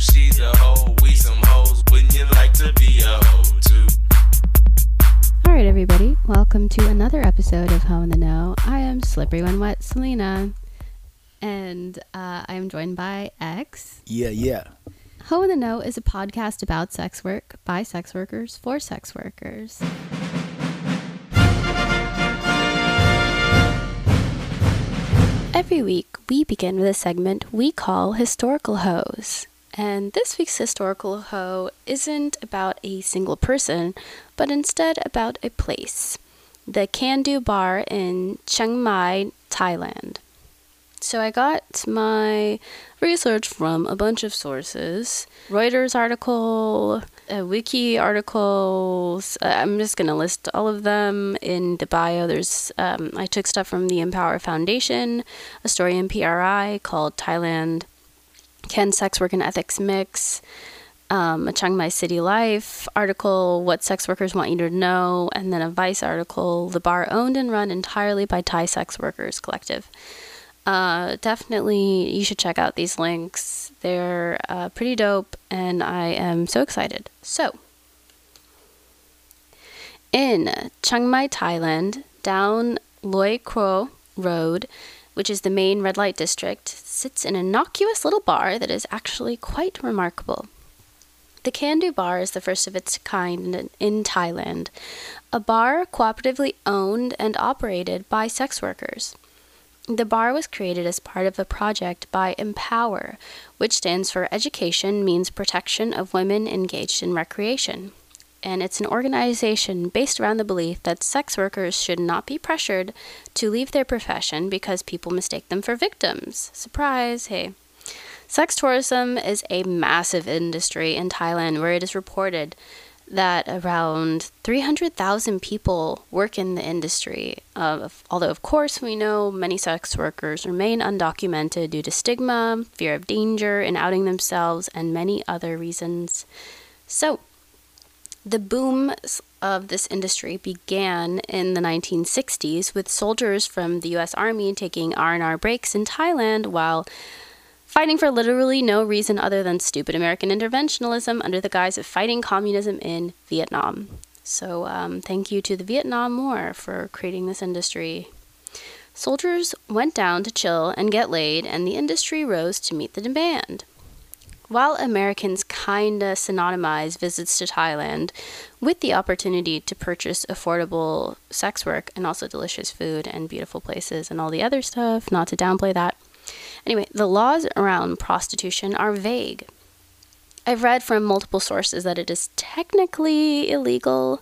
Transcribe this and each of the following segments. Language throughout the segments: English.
she's a hoe. We some hoes. Wouldn't you like to be a hoe too? All right, everybody, welcome to another episode of Hoe in the Know. I am Slippery When Wet Selena, and uh, I am joined by X. Yeah, yeah. Hoe in the Know is a podcast about sex work by sex workers for sex workers. Every week, we begin with a segment we call Historical Hoes. And this week's historical hoe isn't about a single person, but instead about a place the Can-Do Bar in Chiang Mai, Thailand. So I got my research from a bunch of sources Reuters article, wiki articles. Uh, I'm just going to list all of them in the bio. There's um, I took stuff from the Empower Foundation, a story in PRI called Thailand Can Sex Work and Ethics Mix? Um, a Chiang Mai City Life article, What Sex Workers Want You to Know, and then a Vice article, The Bar Owned and Run Entirely by Thai Sex Workers Collective. Uh, definitely, you should check out these links. They're uh, pretty dope, and I am so excited. So, in Chiang Mai, Thailand, down Loi Kro Road, which is the main red light district, sits an innocuous little bar that is actually quite remarkable. The Can-Do Bar is the first of its kind in, in Thailand, a bar cooperatively owned and operated by sex workers. The bar was created as part of a project by Empower, which stands for Education Means Protection of Women Engaged in Recreation. And it's an organization based around the belief that sex workers should not be pressured to leave their profession because people mistake them for victims. Surprise, hey. Sex tourism is a massive industry in Thailand where it is reported that around 300,000 people work in the industry. Uh, although, of course, we know many sex workers remain undocumented due to stigma, fear of danger in outing themselves, and many other reasons. So, the boom of this industry began in the 1960s with soldiers from the US Army taking R&R breaks in Thailand while fighting for literally no reason other than stupid American interventionism under the guise of fighting communism in Vietnam. So, um, thank you to the Vietnam War for creating this industry. Soldiers went down to chill and get laid, and the industry rose to meet the demand. While Americans kinda synonymize visits to Thailand with the opportunity to purchase affordable sex work and also delicious food and beautiful places and all the other stuff, not to downplay that, Anyway, the laws around prostitution are vague. I've read from multiple sources that it is technically illegal,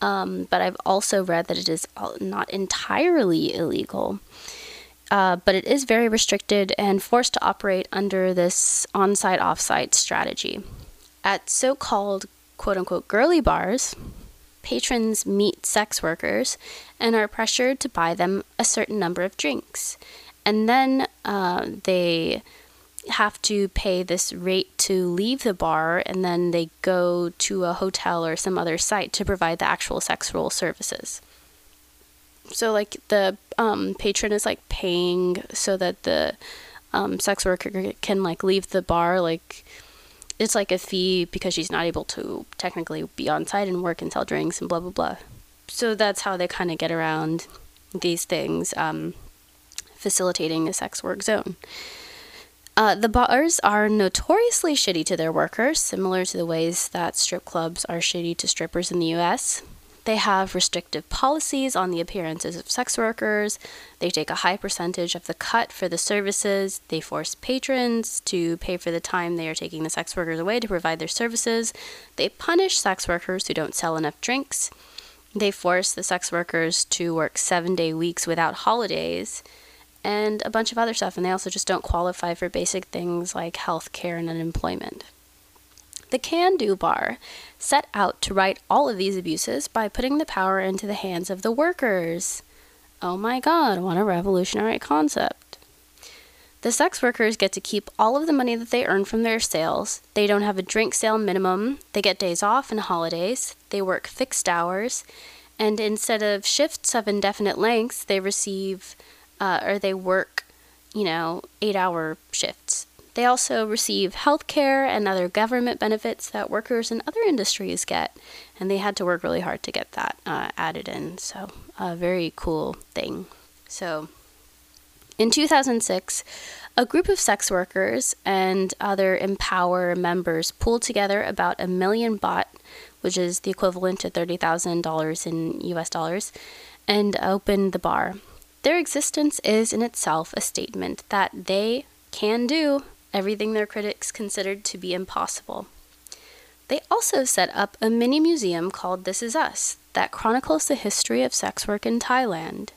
um, but I've also read that it is not entirely illegal. Uh, but it is very restricted and forced to operate under this on site off site strategy. At so called quote unquote girly bars, patrons meet sex workers and are pressured to buy them a certain number of drinks and then uh, they have to pay this rate to leave the bar and then they go to a hotel or some other site to provide the actual sexual services so like the um, patron is like paying so that the um, sex worker can like leave the bar like it's like a fee because she's not able to technically be on site and work and sell drinks and blah blah blah so that's how they kind of get around these things um, facilitating a sex work zone. Uh, the bars are notoriously shitty to their workers, similar to the ways that strip clubs are shitty to strippers in the US. They have restrictive policies on the appearances of sex workers. They take a high percentage of the cut for the services. They force patrons to pay for the time they are taking the sex workers away to provide their services. They punish sex workers who don't sell enough drinks. They force the sex workers to work seven day weeks without holidays and a bunch of other stuff, and they also just don't qualify for basic things like health care and unemployment. The Can-Do Bar set out to right all of these abuses by putting the power into the hands of the workers. Oh my god, what a revolutionary concept. The sex workers get to keep all of the money that they earn from their sales. They don't have a drink sale minimum. They get days off and holidays. They work fixed hours. And instead of shifts of indefinite length, they receive uh, or they work, you know, eight hour shifts. They also receive health care and other government benefits that workers in other industries get, and they had to work really hard to get that uh, added in. So, a very cool thing. So, in 2006, a group of sex workers and other Empower members pooled together about a million baht, which is the equivalent to $30,000 in US dollars, and opened the bar. Their existence is in itself a statement that they can do everything their critics considered to be impossible. They also set up a mini museum called This Is Us that chronicles the history of sex work in Thailand.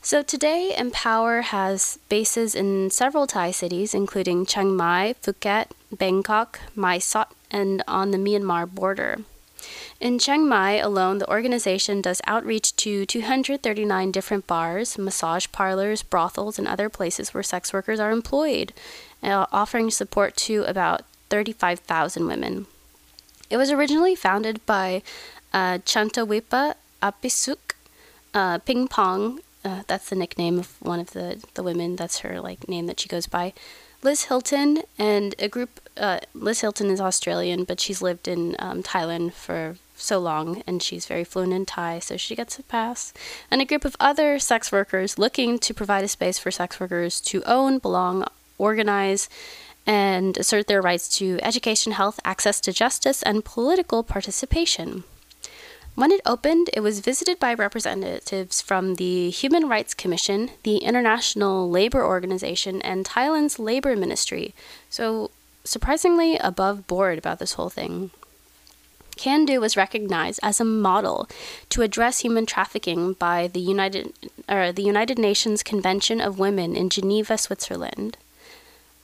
So today, Empower has bases in several Thai cities, including Chiang Mai, Phuket, Bangkok, Mae Sot, and on the Myanmar border. In Chiang Mai alone, the organization does outreach to 239 different bars, massage parlors, brothels, and other places where sex workers are employed, uh, offering support to about 35,000 women. It was originally founded by uh, Chantawipa Apisuk uh, Ping Pong. Uh, that's the nickname of one of the, the women. That's her like name that she goes by. Liz Hilton and a group. Uh, Liz Hilton is Australian, but she's lived in um, Thailand for so long and she's very fluent in Thai, so she gets a pass. And a group of other sex workers looking to provide a space for sex workers to own, belong, organize, and assert their rights to education, health, access to justice, and political participation. When it opened, it was visited by representatives from the Human Rights Commission, the International Labor Organization, and Thailand's Labor Ministry. So, surprisingly above board about this whole thing. Can Do was recognized as a model to address human trafficking by the United, or the United Nations Convention of Women in Geneva, Switzerland.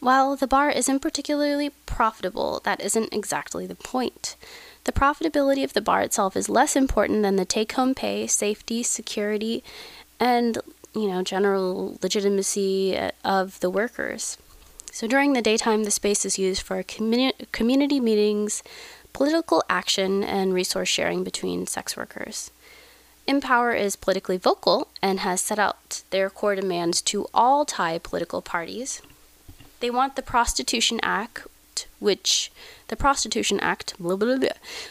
While the bar isn't particularly profitable, that isn't exactly the point. The profitability of the bar itself is less important than the take home pay, safety, security, and you know, general legitimacy uh, of the workers. So during the daytime, the space is used for communi- community meetings, political action, and resource sharing between sex workers. Empower is politically vocal and has set out their core demands to all Thai political parties. They want the Prostitution Act, which the Prostitution Act, blah, blah, blah,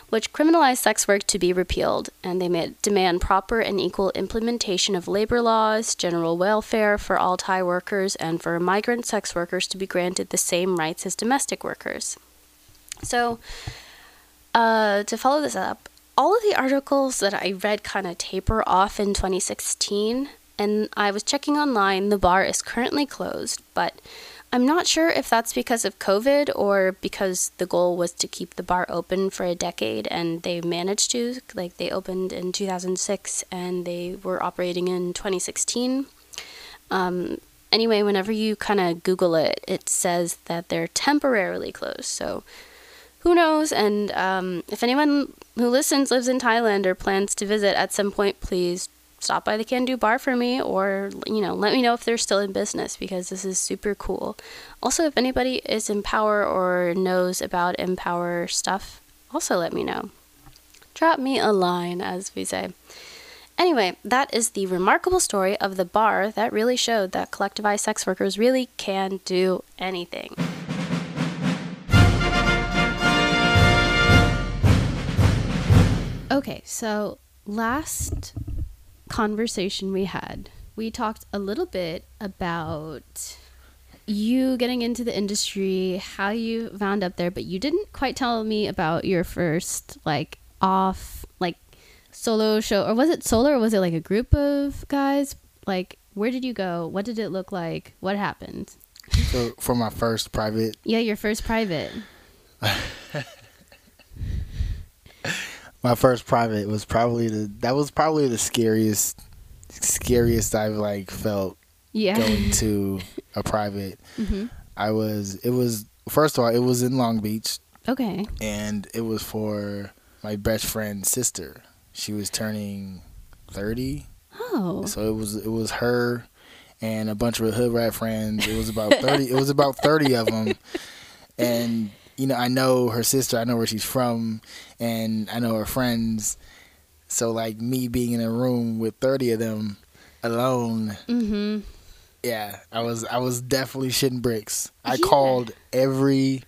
which criminalized sex work to be repealed, and they demand proper and equal implementation of labor laws, general welfare for all Thai workers, and for migrant sex workers to be granted the same rights as domestic workers. So, uh, to follow this up, all of the articles that I read kind of taper off in 2016, and I was checking online. The bar is currently closed, but I'm not sure if that's because of COVID or because the goal was to keep the bar open for a decade and they managed to. Like, they opened in 2006 and they were operating in 2016. Um, anyway, whenever you kind of Google it, it says that they're temporarily closed. So, who knows? And um, if anyone who listens lives in Thailand or plans to visit at some point, please stop by the Can Do Bar for me or, you know, let me know if they're still in business because this is super cool. Also, if anybody is Empower or knows about Empower stuff, also let me know. Drop me a line, as we say. Anyway, that is the remarkable story of the bar that really showed that collectivized sex workers really can do anything. Okay, so last conversation we had, we talked a little bit about you getting into the industry, how you wound up there, but you didn't quite tell me about your first like off like solo show or was it solo or was it like a group of guys? Like where did you go? What did it look like? What happened? So for my first private Yeah, your first private. my first private was probably the that was probably the scariest scariest I've like felt Yeah. going to a private. hmm I was it was first of all it was in Long Beach Okay. and it was for my best friend's sister. She was turning thirty, Oh. so it was it was her and a bunch of hood rat friends. It was about thirty. it was about thirty of them, and you know I know her sister. I know where she's from, and I know her friends. So like me being in a room with thirty of them alone, Mm-hmm. yeah, I was I was definitely shitting bricks. I Yeah. called every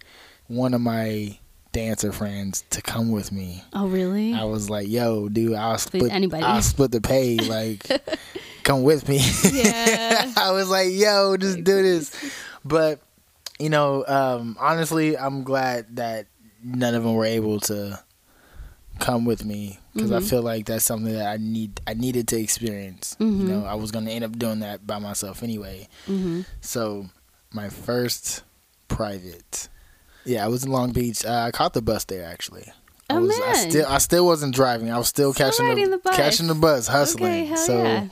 one of my dancer friends to come with me. Oh, really? I was like, "Yo, dude, I'll split. anybody. I'll split the pay. Like, come with me." Yeah. I was like, "Yo, just do this." But you know, um, honestly, I'm glad that none of them were able to come with me because I Mhm. feel like that's something that I need. I needed to experience. Mhm. You know, I was gonna end up doing that by myself anyway. hmm So, my first private. Yeah, I was in Long Beach. Uh, I caught the bus there actually. I Oh, was, I man. still I still wasn't driving. I was still, Still catching the, the bus. catching the bus, hustling. Okay, so yeah.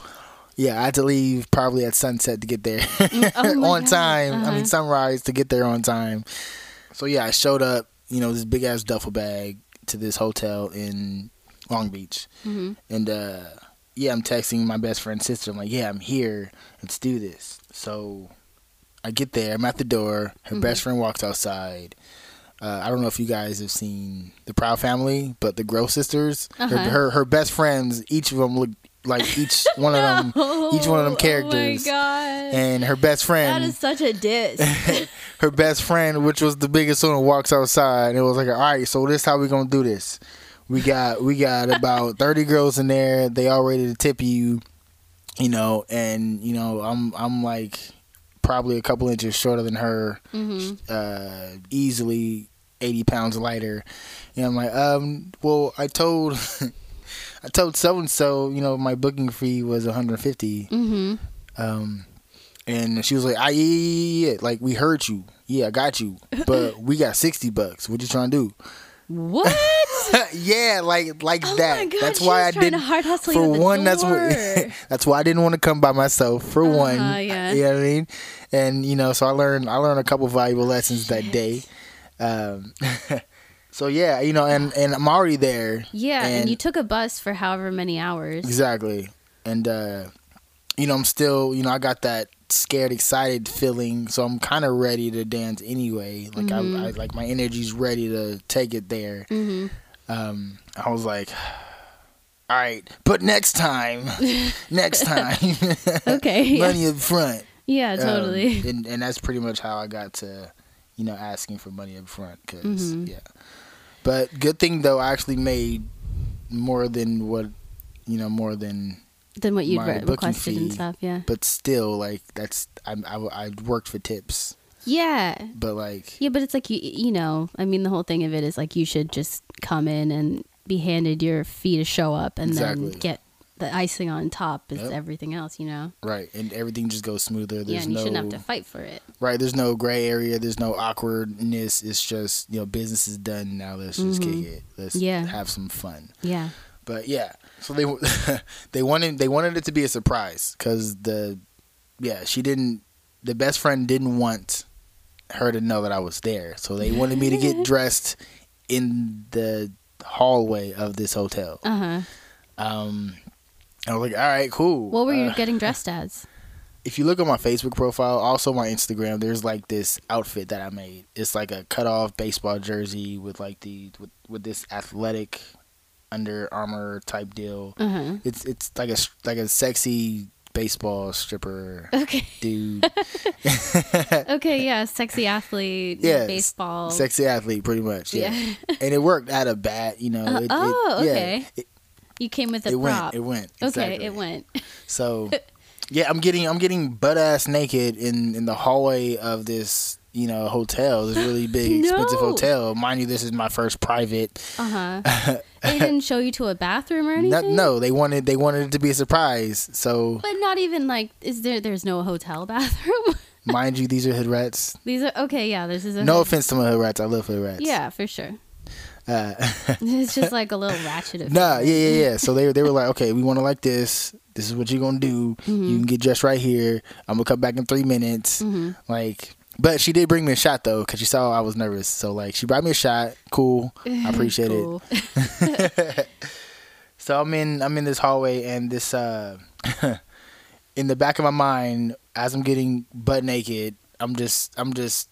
Yeah, I had to leave probably at sunset to get there oh on God. time. I Uh-huh. mean sunrise to get there on time. So yeah, I showed up, you know, this big ass duffel bag to this hotel in Long Beach. hmm And uh yeah, I'm texting my best friend's sister. I'm like, "Yeah, I'm here. Let's do this." So I get there. I'm at the door. Her Mhm. best friend walks outside. Uh, I don't know if you guys have seen the Proud Family, but the Gross sisters, Uh-huh. her, her her best friends, each of them look like each one of them, each one of them characters. Oh my god. and her best friend, That is such a diss. her best friend, which was the biggest one, walks outside, and it was like, all right, so this how we gonna do this. We got we got about thirty girls in there. They all ready to tip you, you know, and you know I'm I'm like probably a couple inches shorter than her, hmm uh, easily eighty pounds lighter. And I'm like, um, well, I told I told so and so, you know, my booking fee was 150. hmm Um, and she was like, "I yeah, yeah, yeah, like we heard you. Yeah, I got you, but we got sixty bucks. What you trying to do?" What? yeah, like like Oh that. god. that's why I didn't. hard hustle For one, that's what. that's why I didn't want to come by myself. For Uh-huh, one, yeah. you know what I mean. And you know, so I learned I learned a couple valuable lessons that day. Um, so yeah, you know, and and I'm already there. yeah, and, and- you took a bus for however many hours. Exactly. And uh you know, I'm still, you know, I got that scared, excited feeling, so I'm kind of ready to dance anyway. Like I, I like my energy's ready to take it there. hmm Um I was like all right, but next time, next time, Okay. yeah. money up front. Yeah, Um, totally. and and that's pretty much how I got to, you know, asking for money up front. because Mhm. yeah. But good thing though, I actually made more than what, you know, more than than what you'd re- requested and stuff. Yeah. but still like that's I, I I worked for tips, Yeah. but like Yeah, but it's like you you know, I mean the whole thing of it is like you should just come in and be handed your fee to show up and Exactly. then get the icing on top is Yep. everything else, you know. right, and everything just goes smoother. yeah, and you no shouldn't have to fight for it. right. There's no gray area. There's no awkwardness. It's just you know business is done now. Let's just Mhm. kick it. Let's Yeah. have some fun. Yeah. But yeah, so they they wanted they wanted it to be a surprise because the yeah she didn't the best friend didn't want her to know that I was there, so they wanted me to get dressed in the hallway of this hotel. Uh huh. Um, I was like, all right, cool. What were you Uh, getting dressed as? if you look at my Facebook profile, also my Instagram, there's like this outfit that I made. It's like a cut off baseball jersey with like the with, with this athletic Under Armour type deal. Uh huh. It's it's like a like a sexy baseball stripper Okay. dude, Okay. Yeah. Sexy athlete. Yeah, Baseball. sexy athlete, pretty much. Yeah, Yeah. and it worked out of bat. You know. Uh, it, it- oh, yeah, okay. it, You came with a it went. prop. It went. Okay. It went. So, yeah, I'm getting I'm getting butt ass naked in in the hallway of this you know hotel, this really big expensive hotel. Mind you, this is my first private. Uh huh. they didn't show you to a bathroom or anything. no, they wanted they wanted it to be a surprise. So, But not even like is there? There's no hotel bathroom. mind you, these are hood rats. These are okay. Yeah. This is a No offense to my hood rats, I love hood rats. Yeah, for sure. Uh, It's just like a little ratchet. of Nah, yeah, yeah, yeah. So they they were like, okay, we want to like this. This is what you're gonna do. Mm-hmm. You can get dressed right here. I'm gonna come back in three minutes. Mm-hmm. Like, but she did bring me a shot though, cause she saw I was nervous. So like, she brought me a shot. Cool, I appreciate it. So I'm in I'm in this hallway and this uh in the back of my mind as I'm getting butt naked, I'm just I'm just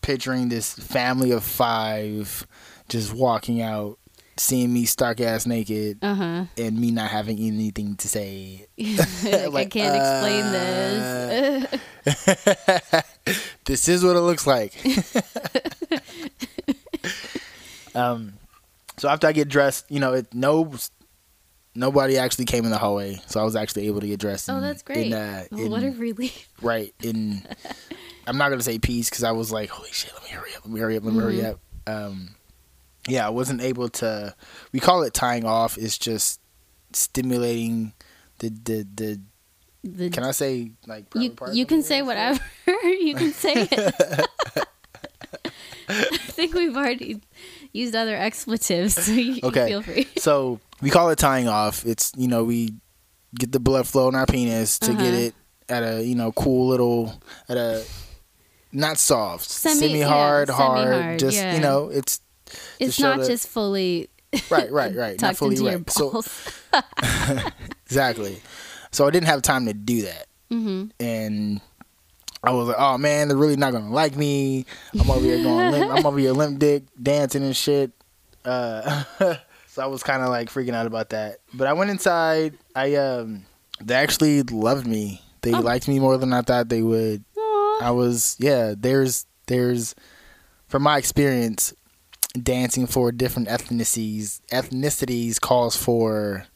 picturing this family of 5 just walking out seeing me stark ass naked Uh huh. and me not having anything to say. like, I can't explain uh, this. this is what it looks like. um, so after I get dressed, you know, it no nobody actually came in the hallway, so I was actually able to get dressed. oh, in- that's great. In, uh, Oh, what a relief. right in. I'm not gonna say peace because I was like, holy shit, let me hurry up, let me hurry up, let me hurry Mhm. up. Um, yeah, I wasn't able to. We call it tying off. It's just stimulating the the the. The, Can I say like you you can say whatever you can say it. I think we've already used other expletives, so you, you Okay. feel free. So we call it tying off. It's you know we get the blood flow in our penis to get Uh-huh. it at a you know cool little at a not soft Semi- semi yeah, hard hard semi-hard, just yeah. you know it's It's not that- just fully right right right. Not fully right so exactly. So I didn't have time to do that. Hmm and I was like oh man they're really not gonna like me. I'm over here going limp. I'm over here limp dick dancing and shit. Uh so I was kind of like freaking out about that. But I went inside. I um they actually loved me. They Oh. liked me more than I thought they would. Aw. I was yeah. There's there's from my experience, dancing for different ethnicities ethnicities calls for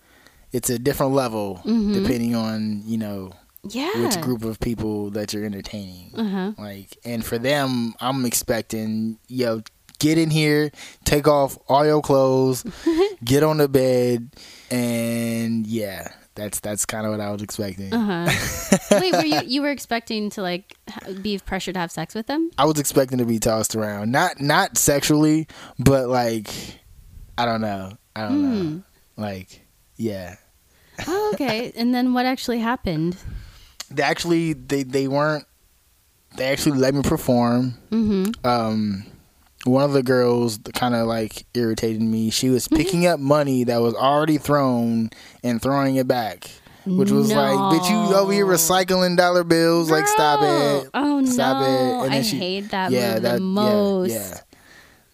it's a different level Mhm. depending on you know yeah. which group of people that you're entertaining. Uh huh. Like and for them, I'm expecting yo get in here, take off all your clothes, get on the bed, and yeah. That's that's kind of what I was expecting. Uh huh. Wait, were you you were expecting to like be pressured to have sex with them? I was expecting to be tossed around, not not sexually, but like I don't know, I don't Hmm. know, like yeah. Oh, okay. and then what actually happened? They actually they they weren't. They actually let me perform. Mm-hmm. Um, one of the girls kind of like irritated me. She was mm-hmm. picking up money that was already thrown and throwing it back. Which was like, bitch, you over here No. recycling dollar bills? Like, stop it. Oh Stop no! it. I she- hate that yeah, move that the most. Yeah, yeah.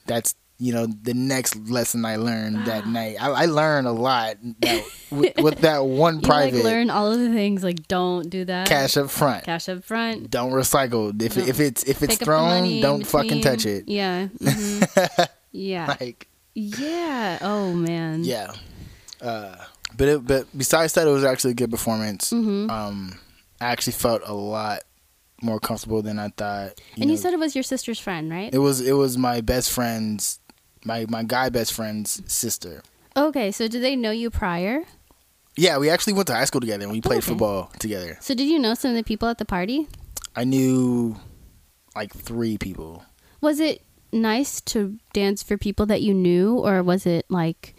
That's you know the next lesson I learned that night. I, I learned a lot that, with, with that one You private like learn all of the things like don't do that. cash up front. Cash up front. Don't recycle. If Don't if it's if it's pick up the thrown, don't fucking touch it. Yeah. mhm. yeah. Like Yeah. Oh man. yeah. Uh, but it, but besides that, it was actually a good performance. hmm Um, I actually felt a lot more comfortable than I thought. and you said it was your sister's friend, right? it was it was my best friend's my my guy best friend's sister. okay. So did they know you prior? Yeah, we actually went to high school together and we played Okay. football together. So did you know some of the people at the party? I knew like three people. Was it nice to dance for people that you knew, or was it like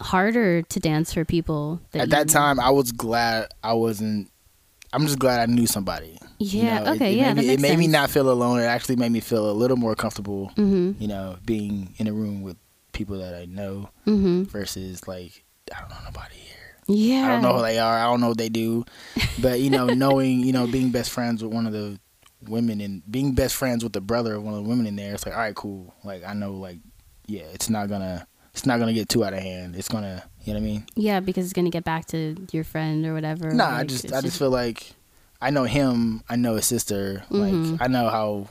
harder to dance for people that At that time, I was glad I wasn't. I'm just glad I knew somebody. you Yeah. know? Okay. it, yeah. Made me, it made me not feel alone. It actually made me feel a little more comfortable. Mm-hmm. You know, being in a room with people that I know Mm-hmm. versus like I don't know nobody here. Yeah. I don't know who they are. I don't know what they do. But you know, knowing you know being best friends with one of the women and being best friends with the brother of one of the women in there, it's like all right, cool. Like I know, like yeah, it's not gonna it's not gonna get too out of hand. It's gonna you know what I mean. Yeah, because it's gonna get back to your friend or whatever. Nah, I just I just feel like I know him. I know his sister. Mhm. Like I know how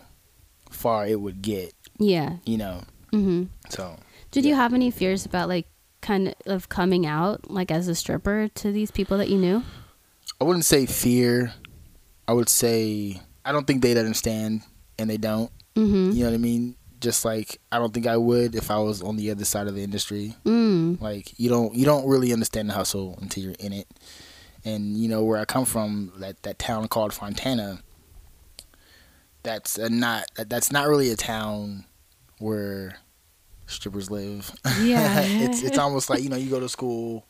far it would get. yeah. You know. Mm-hmm. So Did you have any fears about like kind of coming out like as a stripper to these people that you knew? I wouldn't say fear. I would say I don't think they'd understand, and they don't. Mm-hmm. You know what I mean? Just like I don't think I would if I was on the other side of the industry. Mm. Like you don't you don't really understand the hustle until you're in it. And you know where I come from, that that town called Fontana. That's a not that- that's not really a town where strippers live. Yeah. it's it's almost like you know you go to school,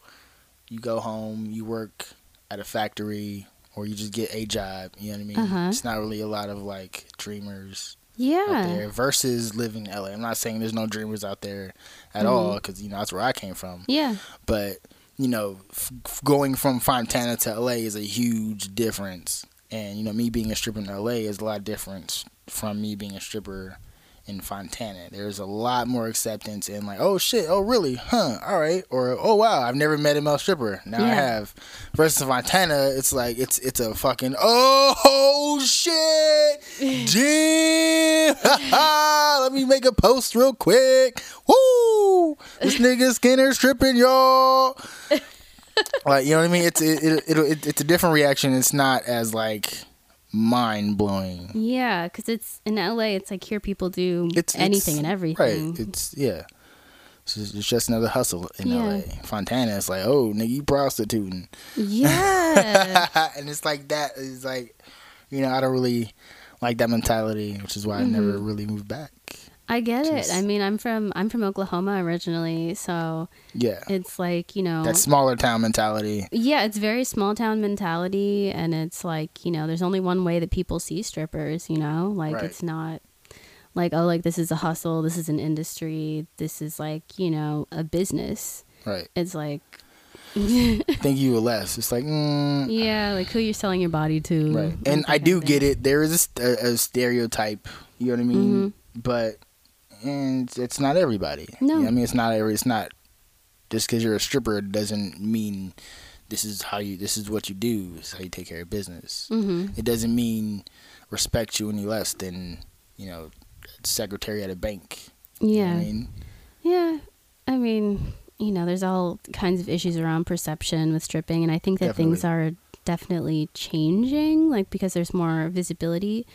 you go home, you work at a factory, or you just get a job. You know what I mean? Uh-huh. It's not really a lot of like dreamers Yeah. versus living in LA. I'm not saying there's no dreamers out there at Mhm. all because you know that's where I came from. Yeah. But you know, f- going from Fontana to LA is a huge difference. And you know, me being a stripper in LA is a lot of difference from me being a stripper in Fontana. There's a lot more acceptance and like, oh shit, oh really, huh, all right, or oh wow, I've never met a male stripper. Now I have. Versus Fontana, it's like it's it's a fucking oh shit, damn. Let me make a post real quick. Woo, this nigga Skinner stripping y'all. like you know what I mean? It's it, it, it, it it's a different reaction. It's not as like mind blowing. Yeah, because it's in LA. It's like here people do It's anything it's- and everything. Right. It's yeah. It's just, it's just another hustle in Yeah. LA. Fontana, it's like, oh, nigga, you prostituting. Yeah. and it's like that. It's like, you know, I don't really like that mentality, which is why I never Mm-hmm. really moved back. I get it. I mean, I'm from I'm from Oklahoma originally, so Yeah. it's like you know, That smaller town mentality. yeah, it's very small town mentality, and it's like you know, there's only one way that people see strippers. You know, like Right. it's not like oh, like this is a hustle, this is an industry, this is like you know a business. Right. It's like Think you were less. It's like, mm, yeah, like who you're selling your body to. right. And I do get it. There is a, a, a stereotype. You know what I mean? But and it's, it's not everybody. Mm-hmm. No. You know I mean, it's not every. It's not just because you're a stripper doesn't mean this is how you. This is what you do. This is how you take care of business. hmm It doesn't mean respect you any less than you know secretary at a bank. You know Yeah. I mean, Yeah, I mean, you know, there's all kinds of issues around perception with stripping, and I think that things are definitely changing, like because there's more visibility.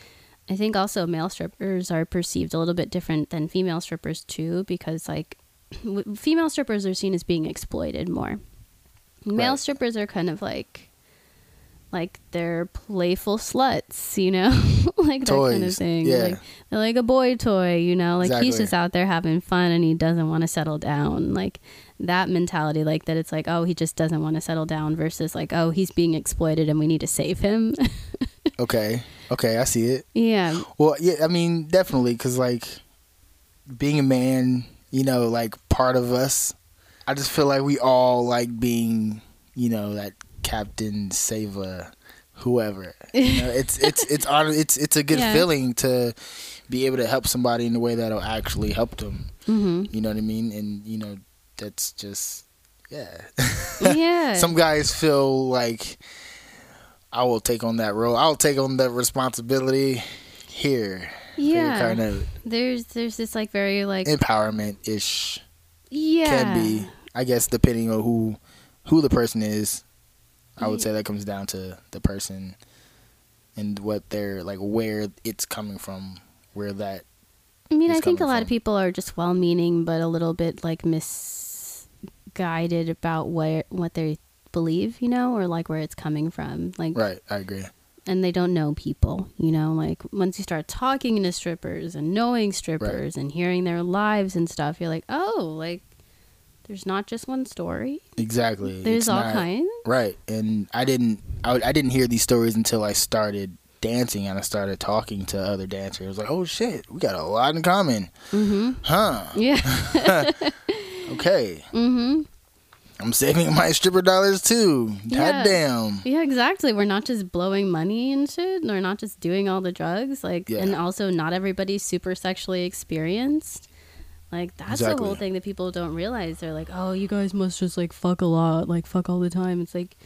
I think also male strippers are perceived a little bit different than female strippers too, because like w- female strippers are seen as being exploited more. Male Right. strippers are kind of like like they're playful sluts, you know, like that kind of thing. yeah. Like they're like a boy toy, you know, like he's just out there having fun and he doesn't want to settle down. Like that mentality, like that it's like, oh, he just doesn't want to settle down versus like, oh, he's being exploited and we need to save him. okay, okay, I see it. yeah. Well, yeah, I mean, definitely, because like being a man, you know, like part of us. I just feel like we all like being, you know, that Captain Sava, whoever. You know, it's it's it's hon- it's it's a good Yeah. feeling to be able to help somebody in a way that'll actually help them. hmm You know what I mean? And you know, that's just yeah. Yeah. Some guys feel like I will take on that role. I'll take on that responsibility here. yeah. There's there's this like very like empowerment ish yeah. can be. I guess depending on who who the person is. I would say that comes down to the person and what they're like where it's coming from, where that I mean, I think a lot of people are just well-meaning, but a little bit like misguided about where what they believe, you know, or like where it's coming from. Like, right, I agree. and they don't know people, you know. Like once you start talking to strippers and knowing strippers and hearing their lives and stuff, you're like, oh, like there's not just one story. Exactly. There's It's all not- kinds. Right, and I didn't I, I didn't hear these stories until I started dancing and I started talking to other dancers. I was like, oh shit, we got a lot in common, Mm-hmm. huh? Yeah. Okay, mm-hmm. I'm saving my stripper dollars too. Yeah. God damn. Yeah, exactly. We're not just blowing money and shit. We're not just doing all the drugs. Like, Yeah. and also not everybody's super sexually experienced. Like, that's the whole thing that people don't realize. They're like, oh, you guys must just like fuck a lot, like fuck all the time. It's like,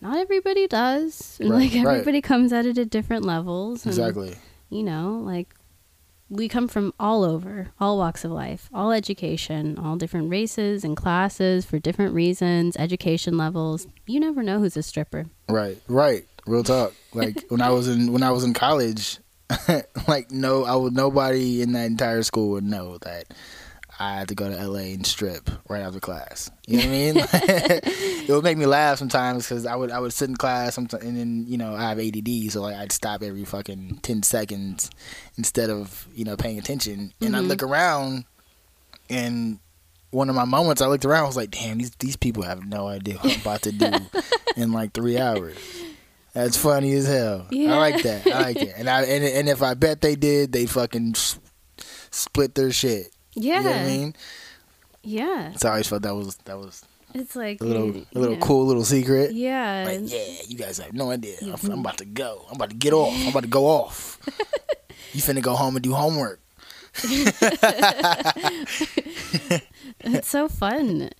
not everybody does. And, Right, like, right. everybody comes at it at different levels. And, Exactly. You know, like, we come from all over, all walks of life, all education, all different races and classes for different reasons, education levels. You never know who's a stripper. Right, right. Real talk. Like when I was in when I was in college, like no, I would nobody in that entire school would know that I had to go to LA and strip right after class. You know what I mean? it would make me laugh sometimes because I would I would sit in class sometimes, and then you know I have ADD, so like I'd stop every fucking ten seconds instead of you know paying attention, and I Mhm. look around and. One of my moments, I looked around. I was like, "Damn, these these people have no idea what I'm about to do in like three hours." That's funny as hell. Yeah. I like that. I like it. And I and, and if I bet they did, they fucking split their shit. Yeah. You know what I mean? Yeah. So I always felt that was that was It's like a little a little know, cool little secret. Yeah. Like, yeah, you guys have no idea. I'm, I'm about to go. I'm about to get off. I'm about to go off. you finna go home and do homework. It's so fun.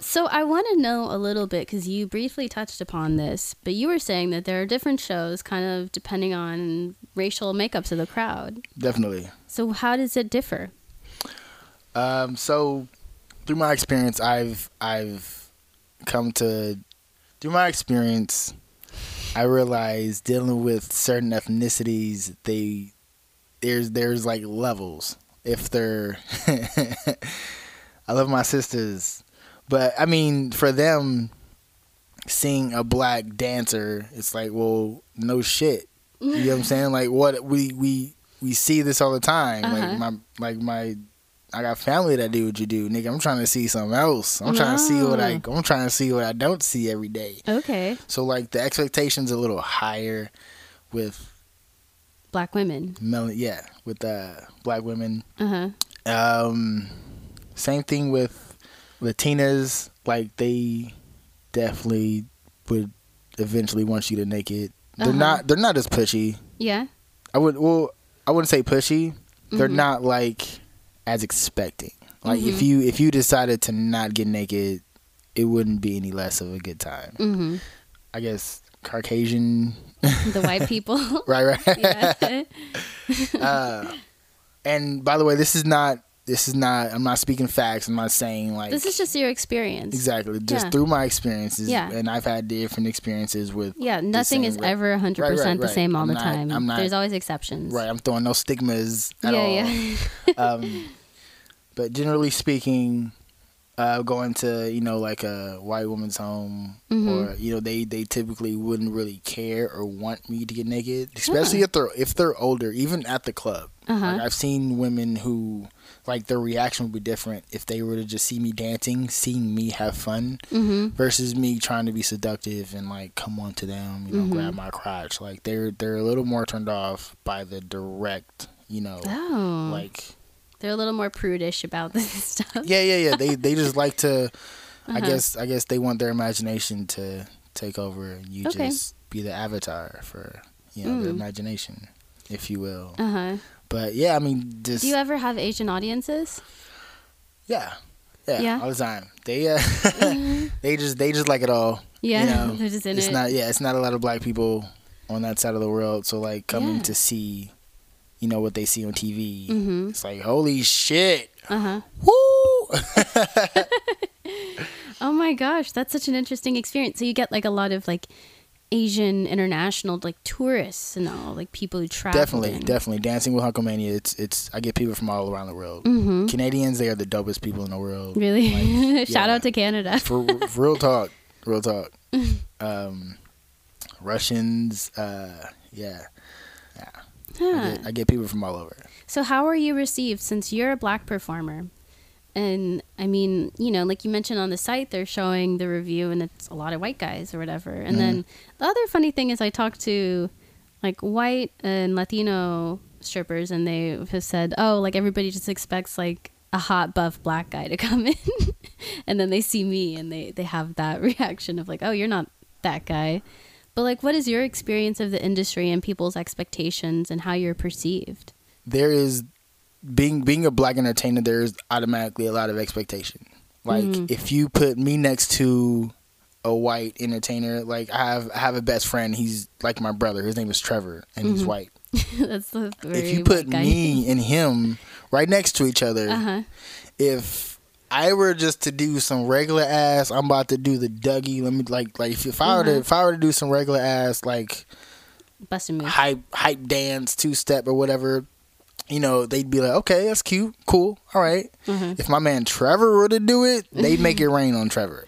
So I want to know a little bit because you briefly touched upon this, but you were saying that there are different shows, kind of depending on racial makeups of the crowd. Definitely. So how does it differ? Um, so through my experience, I've I've come to through my experience, I realized dealing with certain ethnicities, they there's there's like levels. If they're, I love my sisters, but I mean for them, seeing a black dancer, it's like, well, no shit. You know what I'm saying? Like what we we we see this all the time. Uh-huh. Like my like my I got family that do what you do, nigga. I'm trying to see something else. I'm trying to see what I I'm trying to see what I don't see every day. Okay, So like the expectations a little higher with black women. mel yeah, with uh black women. Uh huh. Um same thing with Latinas, like they definitely would eventually want you to naked. They're Uh-huh. not they're not as pushy. Yeah. I would well I wouldn't say pushy. They're Mhm. not like as expecting. Like if Mhm. you if you decided to not get naked, it wouldn't be any less of a good time. Mm-hmm. I guess Caucasian The white people. right right. uh, and by the way, this is not this is not I'm not speaking facts. I'm not saying like This is just your experience. exactly just Yeah. through my experiences Yeah. and I've had different experiences with Yeah, nothing is ever 100% Right, right, the same all I'm the not- time. I'm not- There's always exceptions. right. I'm throwing no stigmas at yeah, all. yeah. um, but generally speaking, uh, going to you know like a white woman's home, Mhm. or you know they they typically wouldn't really care or want me to get naked, especially if they're if they're older, even at the club. Uh-huh. Like I've seen women who like their reaction would be different if they were to just see me dancing, seeing me have fun, mm-hmm. versus me trying to be seductive and like come on to them, you know, Mhm. grab my crotch. Like they're they're a little more turned off by the direct, you know, Oh. like They're a little more prudish about this stuff. yeah, yeah, yeah. They they just like to. I Uh-huh. guess I guess they want their imagination to take over, and you Okay. just be the avatar for you know the Mm. imagination, if you will. Uh huh. But yeah, I mean, just Do you ever have Asian audiences? yeah, yeah, Yeah? all the time. They uh, they just they just like it all. Yeah, you know, they're just in it's it. not yeah, it's not a lot of black people on that side of the world. So like coming Yeah. to see, you know, what they see on TV, Mhm. it's like holy shit, Uh huh. woo. Oh my gosh, that's such an interesting experience. So you get like a lot of like Asian international like tourists and all like people who travel. definitely, in. definitely. Dancing with Hunk-O-Mania, it's it's. I get people from all around the world. Mm-hmm. Canadians, they are the dopest people in the world. Really? Like, Shout yeah. out to Canada. For, for real talk, real talk. Um, Russians, uh, yeah, Huh. get, I get people from all over. So how are you received since you're a black performer? And I mean, you know, like you mentioned on the site, they're showing the review and it's a lot of white guys or whatever. And then mm-hmm. the other funny thing is I talked to like white and Latino strippers and they have said, "Oh, like everybody just expects like a hot buff black guy to come in." and then they see me and they they have that reaction of like, "Oh, you're not that guy." But like what is your experience of the industry and people's expectations and how you're perceived? There is being being a black entertainer. There is automatically a lot of expectation. Like Mhm. if you put me next to a white entertainer, like I have I have a best friend. He's like my brother. His name is Trevor, and he's Mhm. white. That's if you put me and him right next to each other, uh-huh. if I were just to do some regular ass, I'm about to do the Dougie. Let me like like if, if I were to Mhm. if I were to do some regular ass like busting move. hype hype dance two step or whatever, you know they'd be like, okay, that's cute, cool, all right. Mhm. If my man Trevor were to do it, they'd make it rain on Trevor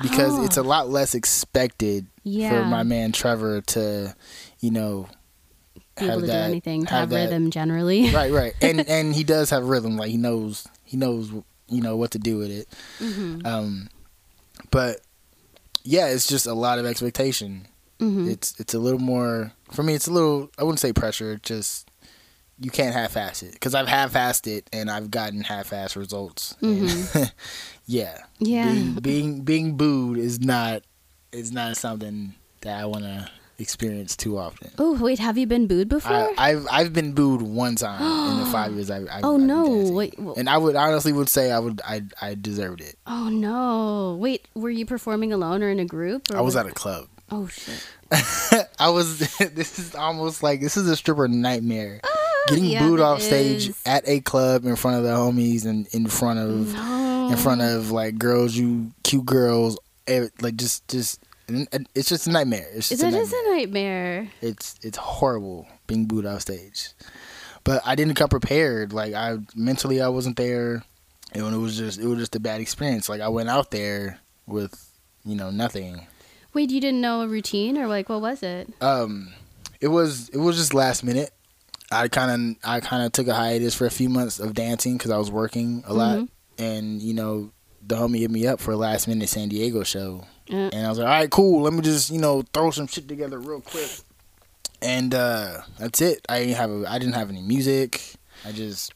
because Oh. it's a lot less expected Yeah. for my man Trevor to, you know, Be able have to that- do anything to have have, that- rhythm generally. right, right, and and he does have rhythm. Like he knows, he knows, you know what to do with it. hmm Um, but yeah, it's just a lot of expectation. hmm It's it's a little more for me. It's a little I wouldn't say pressure. Just you can't half-ass it because I've half-assed it and I've gotten half-ass results. And yeah, Yeah. Being, being being booed is not is not something that I want to experience too often. Oh wait, have you been booed before? I, I've I've been booed one time in the five years I've. I've Oh, I've no. Wait, wh- and I would honestly would say I would I I deserved it. oh no! Wait, were you performing alone or in a group? Or I was at a club. Oh shit! I was. this is almost like this is a stripper nightmare. Getting Ah, yeah, booed off stage is. at a club in front of the homies and in front of No. in front of like girls, you cute girls, eh, like just just and- it's just a nightmare. It's just a nightmare. is a nightmare. it's it's horrible being booed off stage. But I didn't come prepared. Like I mentally I wasn't there. And it was just it was just a bad experience. Like I went out there with you know nothing. Wait, you didn't know a routine or like what was it? Um, it was it was just last minute. I kind of I kind of took a hiatus for a few months of dancing because I was working a lot, Mhm. and you know the homie hit me up for a last minute San Diego show, And I was like, all right, cool. Let me just you know throw some shit together real quick, and uh, that's it. I didn't have a, I didn't have any music. I just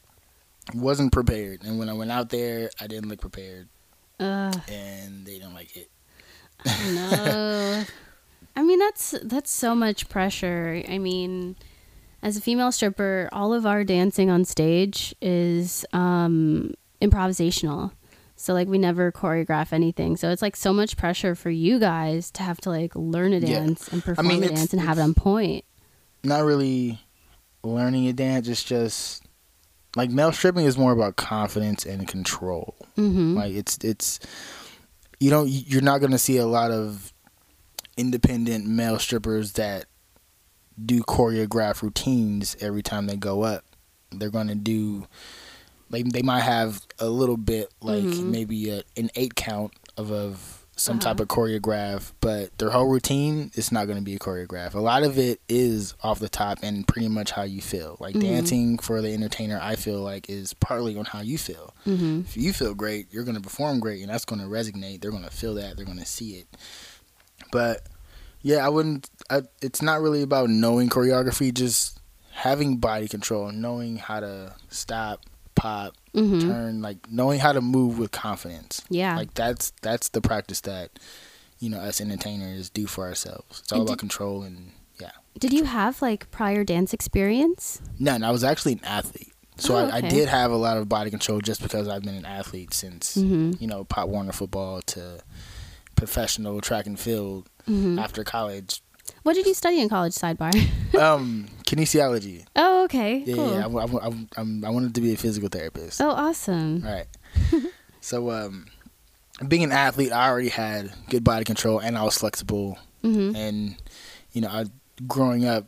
wasn't prepared, and when I went out there, I didn't look prepared, Ugh, and they didn't like it. no. I mean that's that's so much pressure. I mean, as a female stripper, all of our dancing on stage is um, improvisational. So like we never choreograph anything. So it's like so much pressure for you guys to have to like learn a Yeah. dance and perform mean, a dance and have it on point. not really learning a dance. It's just like male stripping is more about confidence and control. Mm-hmm. Like it's it's you don't you're not gonna see a lot of independent male strippers that do choreograph routines every time they go up. They're gonna do like they might have a little bit like Mhm. maybe a, an eight count of of some Uh-huh. type of choreograph, but their whole routine is not going to be a choreograph. A lot of it is off the top and pretty much how you feel. Like Mhm. dancing for the entertainer, I feel like is partly on how you feel. Mm-hmm. If you feel great, you're going to perform great, and that's going to resonate. They're going to feel that. They're going to see it. But yeah, I wouldn't. I, it's not really about knowing choreography. Just having body control, knowing how to stop, pop, Mm-hmm. turn, like knowing how to move with confidence. Yeah. Like that's that's the practice that you know us entertainers do for ourselves. It's all And about did- control and yeah. Did you have like prior dance experience? None. I was actually an athlete, so Oh, I, I did have a lot of body control just because I've been an athlete since Mm-hmm. you know Pop Warner football to professional track and field Mm-hmm. after college. What did you study in college? Sidebar. um, kinesiology. oh, okay. Yeah, cool. yeah. I, I, I, I'm- I wanted to be a physical therapist. Oh, awesome. Right. so, um, being an athlete, I already had good body control and I was flexible. Mm-hmm. And you know, I growing up,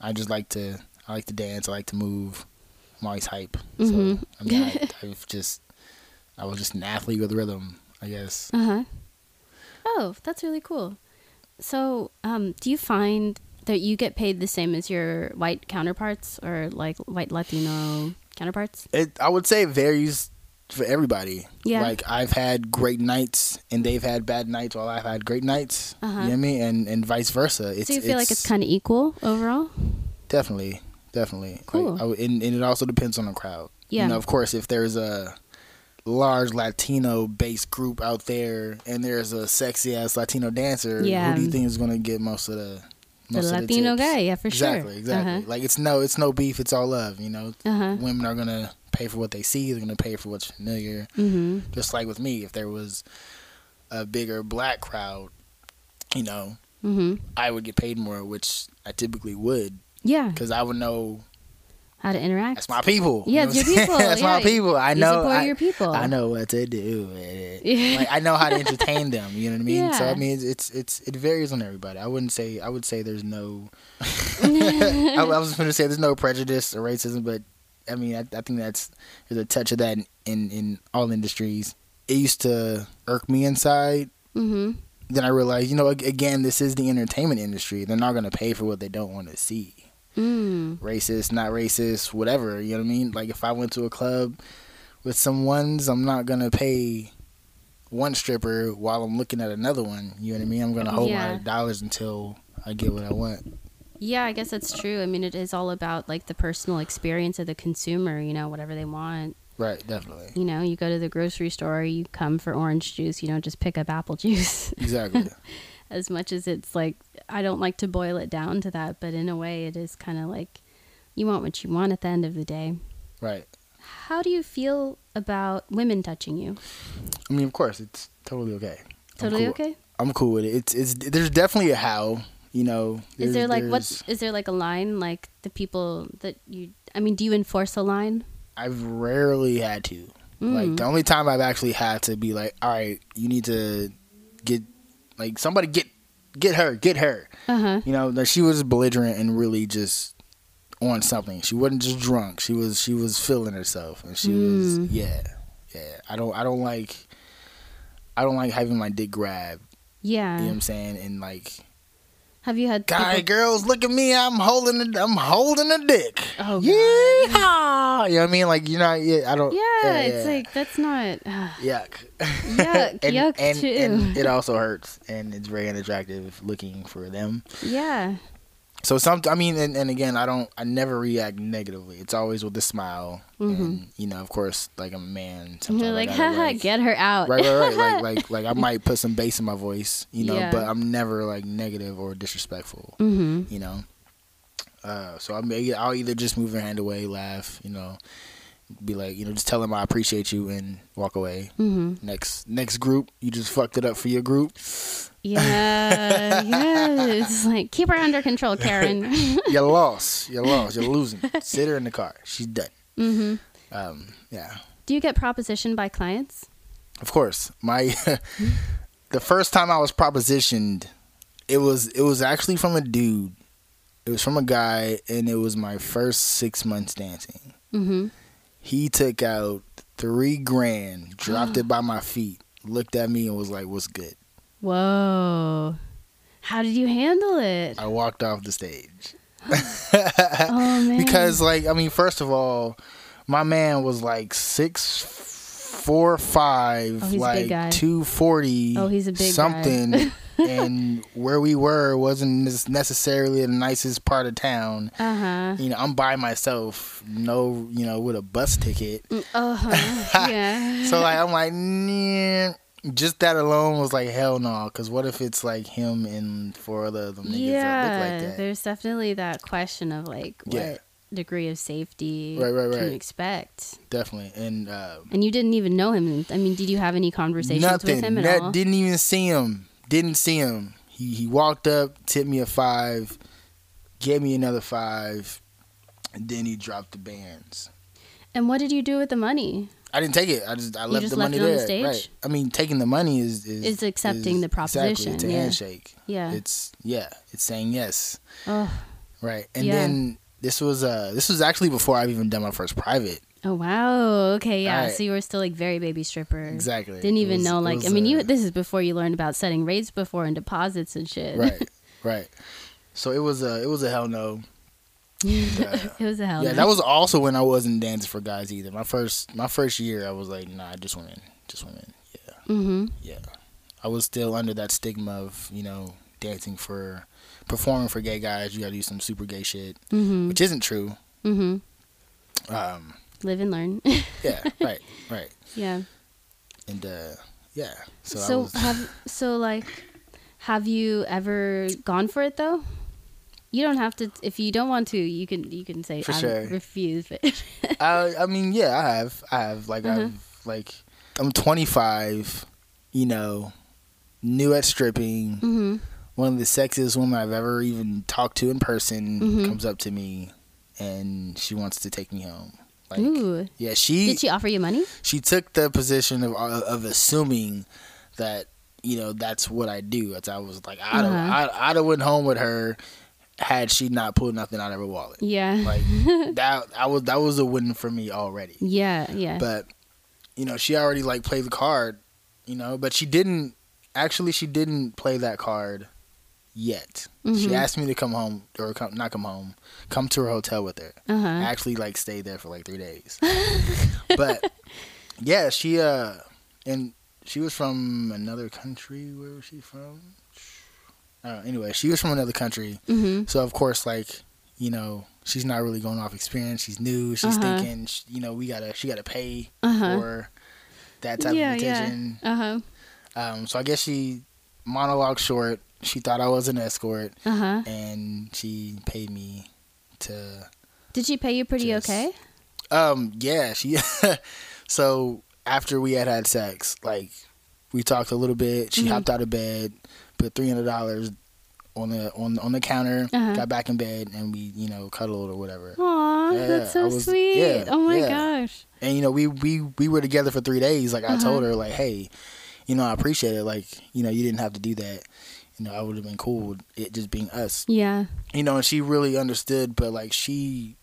I just like to I like to dance. I like to move. I'm always hype. Mhm. So I mean, I, I've just I was just an athlete with rhythm, I guess. Uh huh. Oh, that's really cool. So, um, do you find that you get paid the same as your white counterparts or like white Latino counterparts? It I would say it varies for everybody. Yeah. Like I've had great nights and they've had bad nights while I've had great nights. Uh-huh. You know what I mean? And and vice versa. It's, so you feel like it's kind of equal overall? Definitely, definitely. Cool. Like, I and, and it also depends on the crowd. Yeah. You know, of course, if there's a large Latino based group out there and there's a sexy ass Latino dancer, Yeah. who do you think is going to get most of the The Latino tips? guy, yeah, for exactly, sure. Exactly, Uh-huh. Like it's no, it's no beef. It's all love. You know, Uh huh. women are gonna pay for what they see. They're gonna pay for what's familiar. Mm-hmm. Just like with me, if there was a bigger black crowd, you know, Mm-hmm. I would get paid more, which I typically would, Yeah. because I would know How to interact? That's my people. Yeah, You know your people. That's my people. I you know. support I, your people. I know what to do. Yeah. Like I know how to entertain them. You know what I mean? So I mean, it's, it's it's it varies on everybody. I wouldn't say I would say there's no. I, I was going to say there's no prejudice or racism, but I mean I, I think that's there's a touch of that in, in in all industries. It used to irk me inside. Mm-hmm. Then I realized, you know, again, this is the entertainment industry. They're not going to pay for what they don't want to see Mm. racist, not racist, whatever. You know what I mean? Like if I went to a club with some ones, I'm not gonna pay one stripper while I'm looking at another one. You know what I mean? I'm gonna hold Yeah. my dollars until I get what I want. Yeah, I guess that's true. I mean, it is all about like the personal experience of the consumer. You know, whatever they want. Right, definitely. You know, you go to the grocery store, you come for orange juice. You don't just pick up apple juice. Exactly. as much as it's like I don't like to boil it down to that, but in a way, it is kind of like you want what you want at the end of the day. Right. How do you feel about women touching you? I mean, of course, it's totally okay. I'm Totally cool. okay. I'm cool with it. It's it's there's definitely a how. You know. Is there like what's is there like a line like the people that you? I mean, do you enforce a line? I've rarely had to. Mm. Like the only time I've actually had to be like, all right, you need to get like somebody get get her, get her. Uh huh. You know, that she was belligerent and really just on something. She wasn't just drunk. She was she was feeling herself and she was Mm. yeah. Yeah. I don't I don't like I don't like having my dick grabbed, Yeah. you know what I'm saying? And like Have you had guy people- girls look at me, I'm holding a, I'm holding a dick. Oh. Yeehaw! You know what I mean? Like you're not yeah, I don't Yeah, it's like that's not. Uh, yuck. Yuck, and, yuck and, too. and it also hurts and it's very unattractive looking for them. yeah. So some, I mean, and, and again, I don't, I never react negatively. It's always with a smile, and you know, of course, like I'm a man. Sometimes You're like, haha, like- get her out. right, right, right. Like, like, like I might put some bass in my voice, you know, Yeah. but I'm never like negative or disrespectful, mm-hmm. you know. Uh, so I'm, I'll either just move your hand away, laugh, you know, be like, you know, just tell them I appreciate you and walk away. Mm-hmm. Next, next group, you just fucked it up for your group. Yeah. yeah. Like keep her under control, Karen. you lost. You lost. You're losing. Sit her in the car. She's done. mm-hmm. Um, yeah. Do you get propositioned by clients? Of course, my the first time I was propositioned, it was it was actually from a dude. It was from a guy, and it was my first six months dancing. Mm-hmm. He took out three grand, dropped it by my feet, looked at me, and was like, "What's good?" Whoa. How did you handle it? I walked off the stage Oh man. because, like, I mean, first of all, my man was like six four five, Oh, he's a big like two forty. Oh, he's a big guy. something. and where we were wasn't necessarily the nicest part of town. Uh huh. You know, I'm by myself, no, you know, with a bus ticket. Uh huh. yeah. So like, I'm like, nah. Just that alone was like hell no. Cause what if it's like him and four other them niggas that yeah. look like that? There's definitely that question of like what Yeah. degree of safety Right, right, can right. you expect? Definitely. And uh, And you didn't even know him. I mean, did you have any conversations nothing. with him at all? Didn't even see him. Didn't see him. He he walked up, tipped me a five, gave me another five, and then he dropped the bands. and what did you do with the money? I didn't take it. I just I left just the left money on the there. stage? Right. I mean, taking the money is is, Is accepting the proposition, Exactly. It's a yeah. handshake. Yeah. It's yeah. It's saying yes. Oh, Right. And Yeah. then this was uh this was actually before I've even done my first private. oh wow. Okay, yeah. Alright. So you were still like very baby stripper. Exactly. Didn't even was- know like was, I mean you uh, this is before you learned about setting rates before and deposits and shit. right. Right. So it was a it was a hell no. it was a hell. yeah, no. that was also when I wasn't dancing for guys either. My first my first year I was like, nah, just women. Just women. Yeah. Mhm. Yeah. I was still under that stigma of, you know, dancing for performing for gay guys, you gotta do some super gay shit. Mhm. Which isn't true. Mhm. Um Live and learn. yeah, right, right. yeah. And uh yeah. So, So, was have so like have you ever gone for it though? You don't have to if you don't want to, you can you can say For I sure. refuse but I I mean, yeah, I have. I have like Uh-huh. I've like I'm 25, you know, new at stripping. Mhm. One of the sexiest women I've ever even talked to in person Mhm. comes up to me and she wants to take me home. Like Ooh. yeah, she Did she offer you money? she took the position of of assuming that you know that's what I do. That's I was like have, Uh-huh. I'd have went home with her had she not pulled nothing out of her wallet. Yeah. Like that I was that was a win for me already. yeah, yeah. But you know she already like played the card, you know, but she didn't actually she didn't play that card yet. She Mhm. asked me to come home or come not come home, come to her hotel with her. uh-huh. I actually like stayed there for like three days. but yeah, she uh and she was from another country. Where was she from? Uh, anyway, she was from another country. Mhm. So of course, like you know, she's not really going off experience. She's new. She's Uh-huh. thinking, you know, we gotta she gotta pay Uh-huh. for that type yeah, of attention. yeah. Uh-huh. Um, so I guess she monologue short. she thought I was an escort, Uh huh. and she paid me to. Did she pay you pretty Just- okay? Um. Yeah. She. so after we had had sex, like we talked a little bit. She Mhm. hopped out of bed, put three hundred dollars on the on on the counter, Uh-huh. got back in bed, and we you know cuddled or whatever. Aw, Yeah, that's so was- sweet. yeah, oh my yeah. gosh. and you know we we we were together for three days like i Uh-huh. told her like hey you know i appreciate it like you know you didn't have to do that you know i would have been cool with it just being us Yeah. you know and she really understood but like she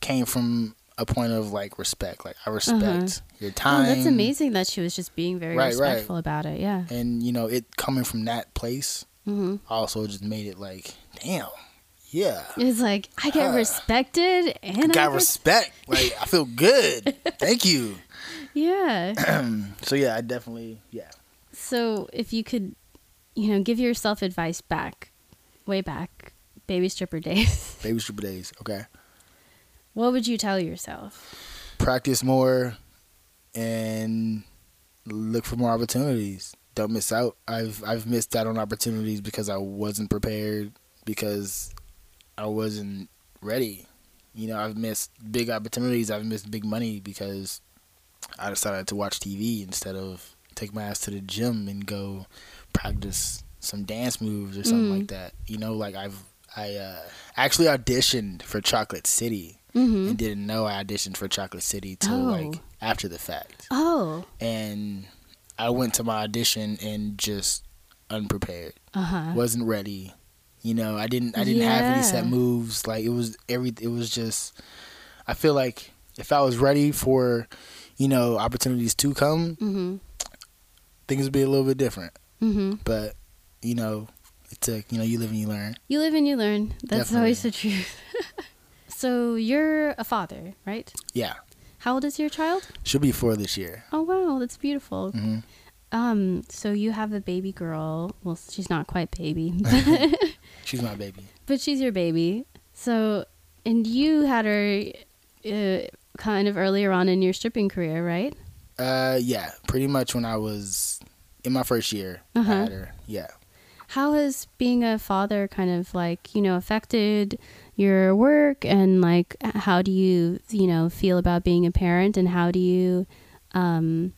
came from a point of like respect like i respect your time. Oh, that's amazing that she was just being very Right, right. respectful about it. Yeah. and you know it coming from that place hmm also just made it like damn yeah It's like I get Huh. respected and I got respect like i feel good thank you Yeah. so yeah i definitely yeah so if you could, you know, give yourself advice back, way back, baby stripper days, baby stripper days okay what would you tell yourself? practice more and look for more opportunities. Don't miss out. I've I've missed out on opportunities because I wasn't prepared because I wasn't ready. You know, I've missed big opportunities. I've missed big money because I decided to watch TV instead of take my ass to the gym and go practice some dance moves or something Mm. like that. You know, like I've I uh, actually auditioned for Chocolate City Mm-hmm. and didn't know I auditioned for Chocolate City till Oh. like after the fact. Oh. And I went to my audition and just unprepared. Uh huh. Wasn't ready. You know, I didn't I didn't have any set moves. Like it was every it was just I feel like if I was ready for, you know, opportunities to come, Mm-hmm. things would be a little bit different. Mm-hmm. But, you know, it took, you know, you live and you learn. You live and you learn. That's Definitely. always the truth. so you're a father, right? Yeah. How old is your child? She'll be four this year. Oh wow, that's beautiful. hmm Um, so you have a baby girl. Well, she's not quite baby, She's my baby. but she's your baby. So, and you had her uh, kind of earlier on in your stripping career, right? Uh, yeah, pretty much when I was in my first year, Uh-huh. had her. Yeah. How has being a father kind of like you know affected your work and like how do you you know feel about being a parent and how do you um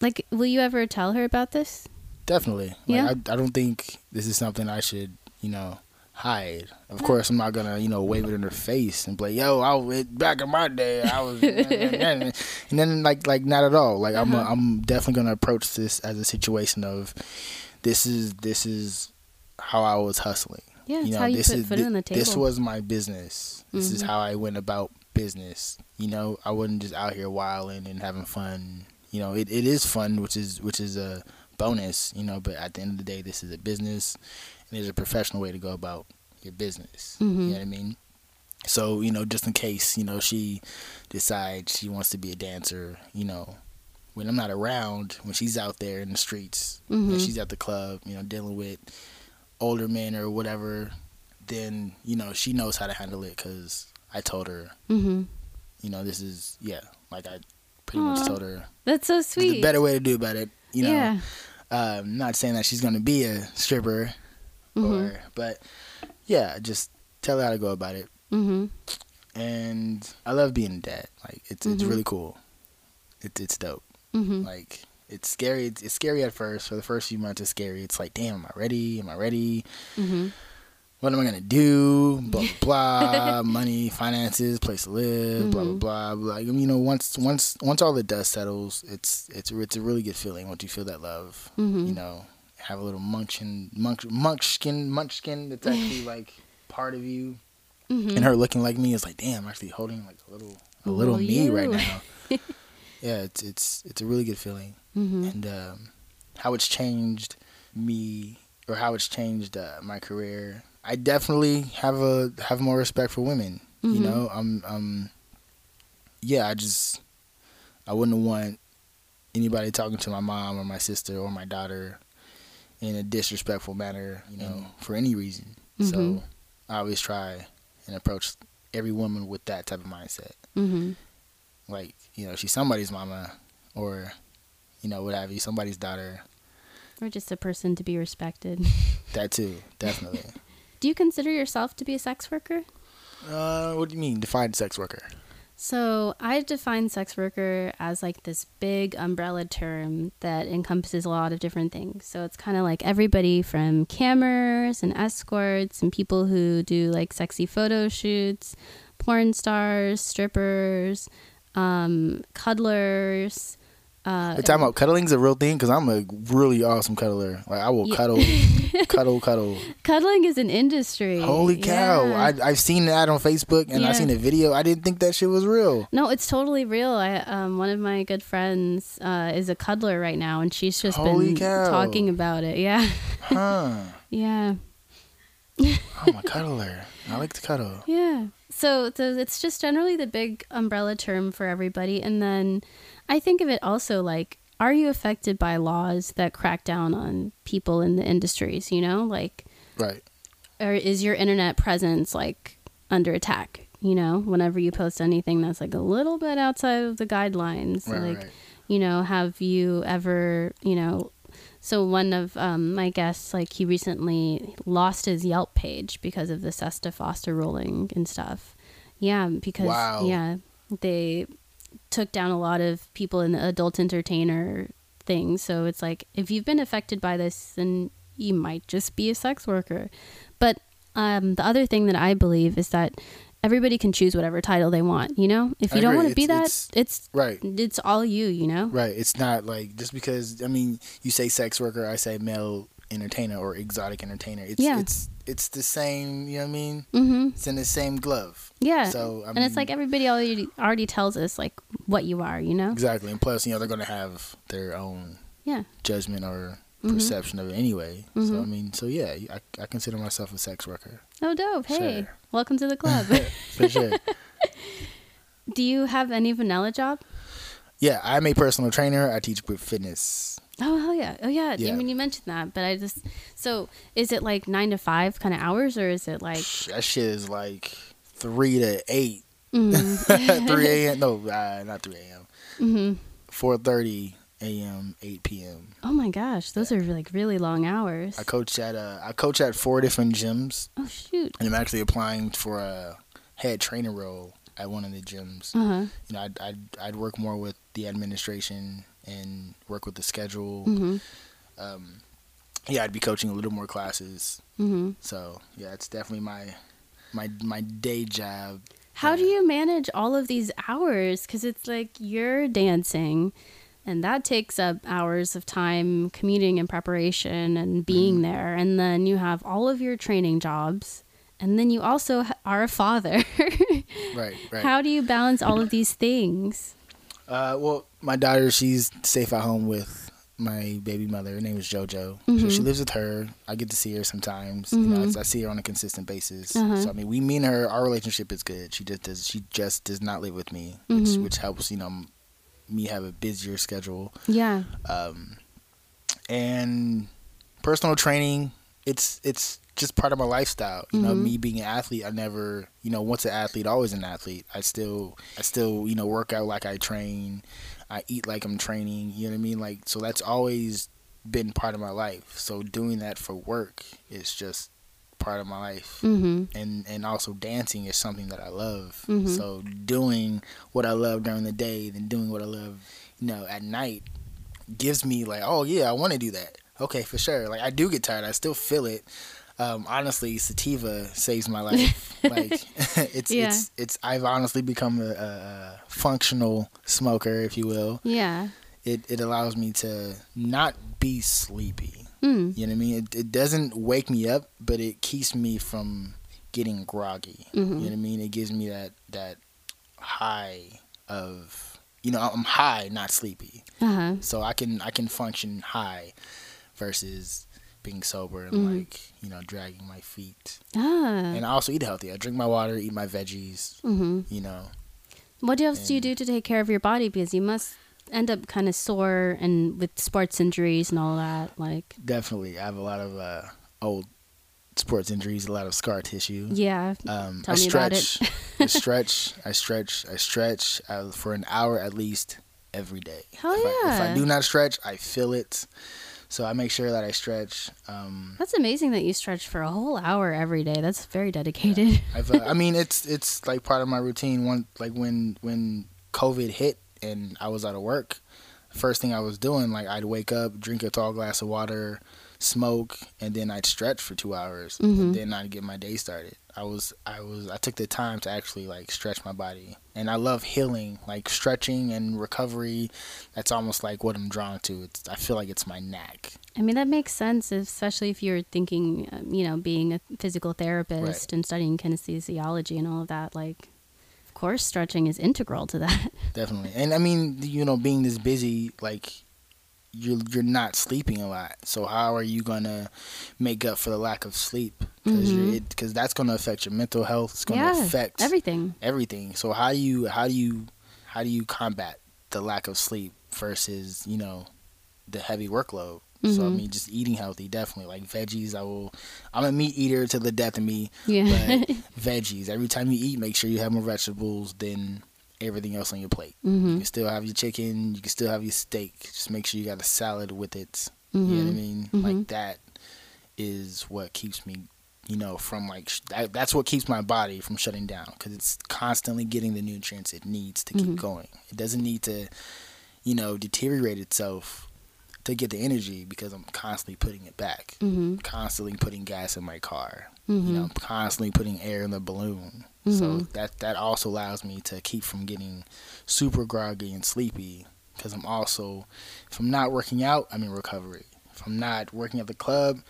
like will you ever tell her about this? Definitely. Like, Yeah. I, I don't think this is something I should, you know, hide. Of course, I'm not gonna, you know, wave it in her face and be like, "Yo, I was back in my day, I was," and then like, like not at all. Like I'm, Uh-huh. I'm definitely gonna approach this as a situation of, this is this is how I was hustling. Yeah, you know, how you this put is food thi- on the table. this was my business. This is Mhm. how I went about business. You know, I wasn't just out here wilding and having fun. You know, it, it is fun, which is which is a bonus. You know, but at the end of the day, this is a business, and there's a professional way to go about your business. You Mhm. know what I mean? So you know, just in case you know she decides she wants to be a dancer, you know, when I'm not around, when she's out there in the streets, Mhm. and she's at the club, you know, dealing with older men or whatever, then you know she knows how to handle it because I told her, Mm-hmm. you know, this is yeah, like I pretty much told her That's so sweet. The better way to do about it. You know, yeah. um, not saying that she's gonna be a stripper Mm-hmm. or, but yeah, just tell her how to go about it. Mm-hmm. And I love being a dad. Like it's it's Mhm. really cool. It's it's dope. Mm-hmm. Like it's scary. It's, it's scary at first. For the first few months, it's scary. It's like, damn, am I ready? Am I ready? Mm-hmm. What am I gonna do? Blah blah blah. Money, finances, place to live. Blah Mhm. blah blah. Like you know, once once once all the dust settles, it's it's it's a really good feeling once you feel that love. Mm-hmm. You know, have a little munchkin, munch, munchkin, munchkin that's actually like part of you. Mm-hmm. And her looking like me is like, damn, I'm actually holding like a little a little Little me right now. yeah, it's it's it's a really good feeling Mm-hmm. and um, how it's changed me or how it's changed uh, my career. I definitely have a have more respect for women. You Mhm. know, I'm um yeah, I just I wouldn't want anybody talking to my mom or my sister or my daughter in a disrespectful manner, you know, for any reason. So I always try and approach every woman with that type of mindset. Like, you know, she's somebody's mama or, you know, what have you, somebody's daughter. Or just a person to be respected. That too, definitely. Do you consider yourself to be a sex worker? uh, what do you mean define sex worker? So I define sex worker as like this big umbrella term that encompasses a lot of different things. So it's kind of like everybody from cammers and escorts and people who do like sexy photo shoots, porn stars, strippers, um, cuddlers. Uh, You're talking about cuddling's a real thing because I'm a really awesome cuddler. Like I will Yeah. cuddle, cuddle, cuddle. cuddling is an industry. Holy cow! Yeah. I I've seen that on Facebook and Yeah. I seen a video. I didn't think that shit was real. No, it's totally real. I um one of my good friends uh, is a cuddler right now, and she's just Holy been cow. talking about it. Yeah, Huh? yeah, I'm a cuddler. I like to cuddle. yeah. So, so it's just generally the big umbrella term for everybody, and then I think of it also like, are you affected by laws that crack down on people in the industries? You know, like, Right. or is your internet presence like under attack? You know, whenever you post anything that's like a little bit outside of the guidelines, Right. like. right. you know have you ever you know so one of um, my guests like he recently lost his yelp page because of the SESTA FOSTA ruling and stuff. Yeah because Wow. yeah they took down a lot of people in the adult entertainer thing. So it's like if you've been affected by this then you might just be a sex worker. But um, the other thing that i believe is that everybody can choose whatever title they want you know if I you don't want to be that It's- it's Right. it's all you, you know? Right. It's not like just because I mean you say sex worker, I say male entertainer or exotic entertainer. It's Yeah. it's it's the same. You know what I mean? Mm-hmm. It's in the same glove. Yeah. So I and it's like everybody already already tells us like what you are, you know? exactly. And plus, you know, they're gonna have their own Yeah. judgment or Mhm. perception of it anyway. So Mhm. I mean, so yeah, I, I consider myself a sex worker Oh, dope. Hey, Sure. welcome to the club. for sure. Do you have any vanilla job? yeah, I'm a personal trainer. I teach group fitness. Oh, hell yeah. Oh, yeah. I mean, you mentioned that, but I just. So is it like nine to five kind of hours or is it like. That shit is like three to eight, Mm-hmm. three a.m. No, uh, not three a.m. hmm Four thirty a.m. eight p.m. Oh my gosh. Those are like really long hours. I coach at uh, I coach at four different gyms, Oh, shoot. and I'm actually applying for a head trainer role at one of the gyms. Uh huh. You know, I'd I'd, I'd work more with the administration and work with the schedule. hmm Um, yeah, I'd be coaching a little more classes. hmm So yeah, it's definitely my my my day job. How do you manage all of these hours? Because it's like you're dancing, and that takes up hours of time commuting and preparation and being Mm-hmm. there. And then you have all of your training jobs. And then you also are a father. Right, right. How do you balance all of these things? Uh, well, my daughter, she's safe at home with my baby mother. Her name is JoJo. So Mhm. she lives with her. I get to see her sometimes. You know. I, I see her on a consistent basis. Uh-huh. So I mean, we, mean her, our relationship is good. She just does. She just does not live with me, which Mhm. which helps. You know, me have a busier schedule. Yeah. Um, and personal training, it's it's just part of my lifestyle. You know, Mhm. me being an athlete, I never, you know, once an athlete, always an athlete. I still, I still, you know, work out like I train. I eat like I'm training. You know what I mean? Like, so that's always been part of my life. So doing that for work is just part of my life. Mm-hmm. And and also dancing is something that I love. Mhm. So doing what I love during the day, then doing what I love, you know, at night gives me like, oh yeah, I want to do that. Okay, for sure. Like I do get tired. I still feel it. Um, honestly, sativa saves my life. like it's Yeah. it's it's. I've honestly become a, a, a functional smoker, if you will. Yeah. It it allows me to not be sleepy. Mm. You know what I mean? It it doesn't wake me up, but it keeps me from getting groggy. Mhm. You know what I mean? It gives me that that high of you know I'm high, not sleepy, Uh huh. so I can I can function high versus being sober and Mhm. like you know dragging my feet. Ah. And I also eat healthy. I drink my water, eat my veggies. mm-hmm. You know, What else do you do to take care of your body? Because you must end up kind of sore and with sports injuries and all that. Like, definitely. I have a lot of uh, old sports injuries, a lot of scar tissue. yeah. Um, Tell I me about it. stretch. I stretch. I stretch. I stretch uh, for an hour at least every day. Hell if I, if I do not stretch, I feel it. So I make sure that I stretch. Um, That's amazing that you stretch for a whole hour every day. That's very dedicated. I've, uh, I mean, it's it's like part of my routine. One like when when COVID hit and I was out of work, first thing I was doing like I'd wake up, drink a tall glass of water, smoke, and then I'd stretch for two hours, Mhm. and then I'd get my day started. I was I was I took the time to actually like stretch my body, and I love healing, like stretching and recovery. That's almost like what I'm drawn to. It's I feel like it's my knack. I mean, that makes sense, especially if you're thinking, um, you know, being a physical therapist Right. and studying kinesiology and all of that. Like, course, stretching is integral to that. Definitely. And I mean, you know, being this busy, like you're you're not sleeping a lot. So how are you gonna make up for the lack of sleep? Because Mhm. because that's gonna affect your mental health. It's gonna yeah, affect everything. everything. So how do you how do you how do you combat the lack of sleep versus you know the heavy workload? So I Mhm. mean, just eating healthy, definitely. Like veggies, I will. I'm a meat eater to the death of me. Yeah. But veggies, every time you eat, make sure you have more vegetables than everything else on your plate. You hmm can still have your chicken. You can still have your steak. Just make sure you got a salad with it. You know what I Mhm. mean? Mhm. Like that is what keeps me, you know, from like sh- that, that's what keeps my body from shutting down because it's constantly getting the nutrients it needs to keep Mhm. going. It doesn't need to, you know, deteriorate itself to get the energy because I'm constantly putting it back. hmm Constantly putting gas in my car. hmm You know, I'm constantly putting air in the balloon. So Mhm. that that also allows me to keep from getting super groggy and sleepy because I'm also if I'm not working out, I'm in recovery. If I'm not working at the club,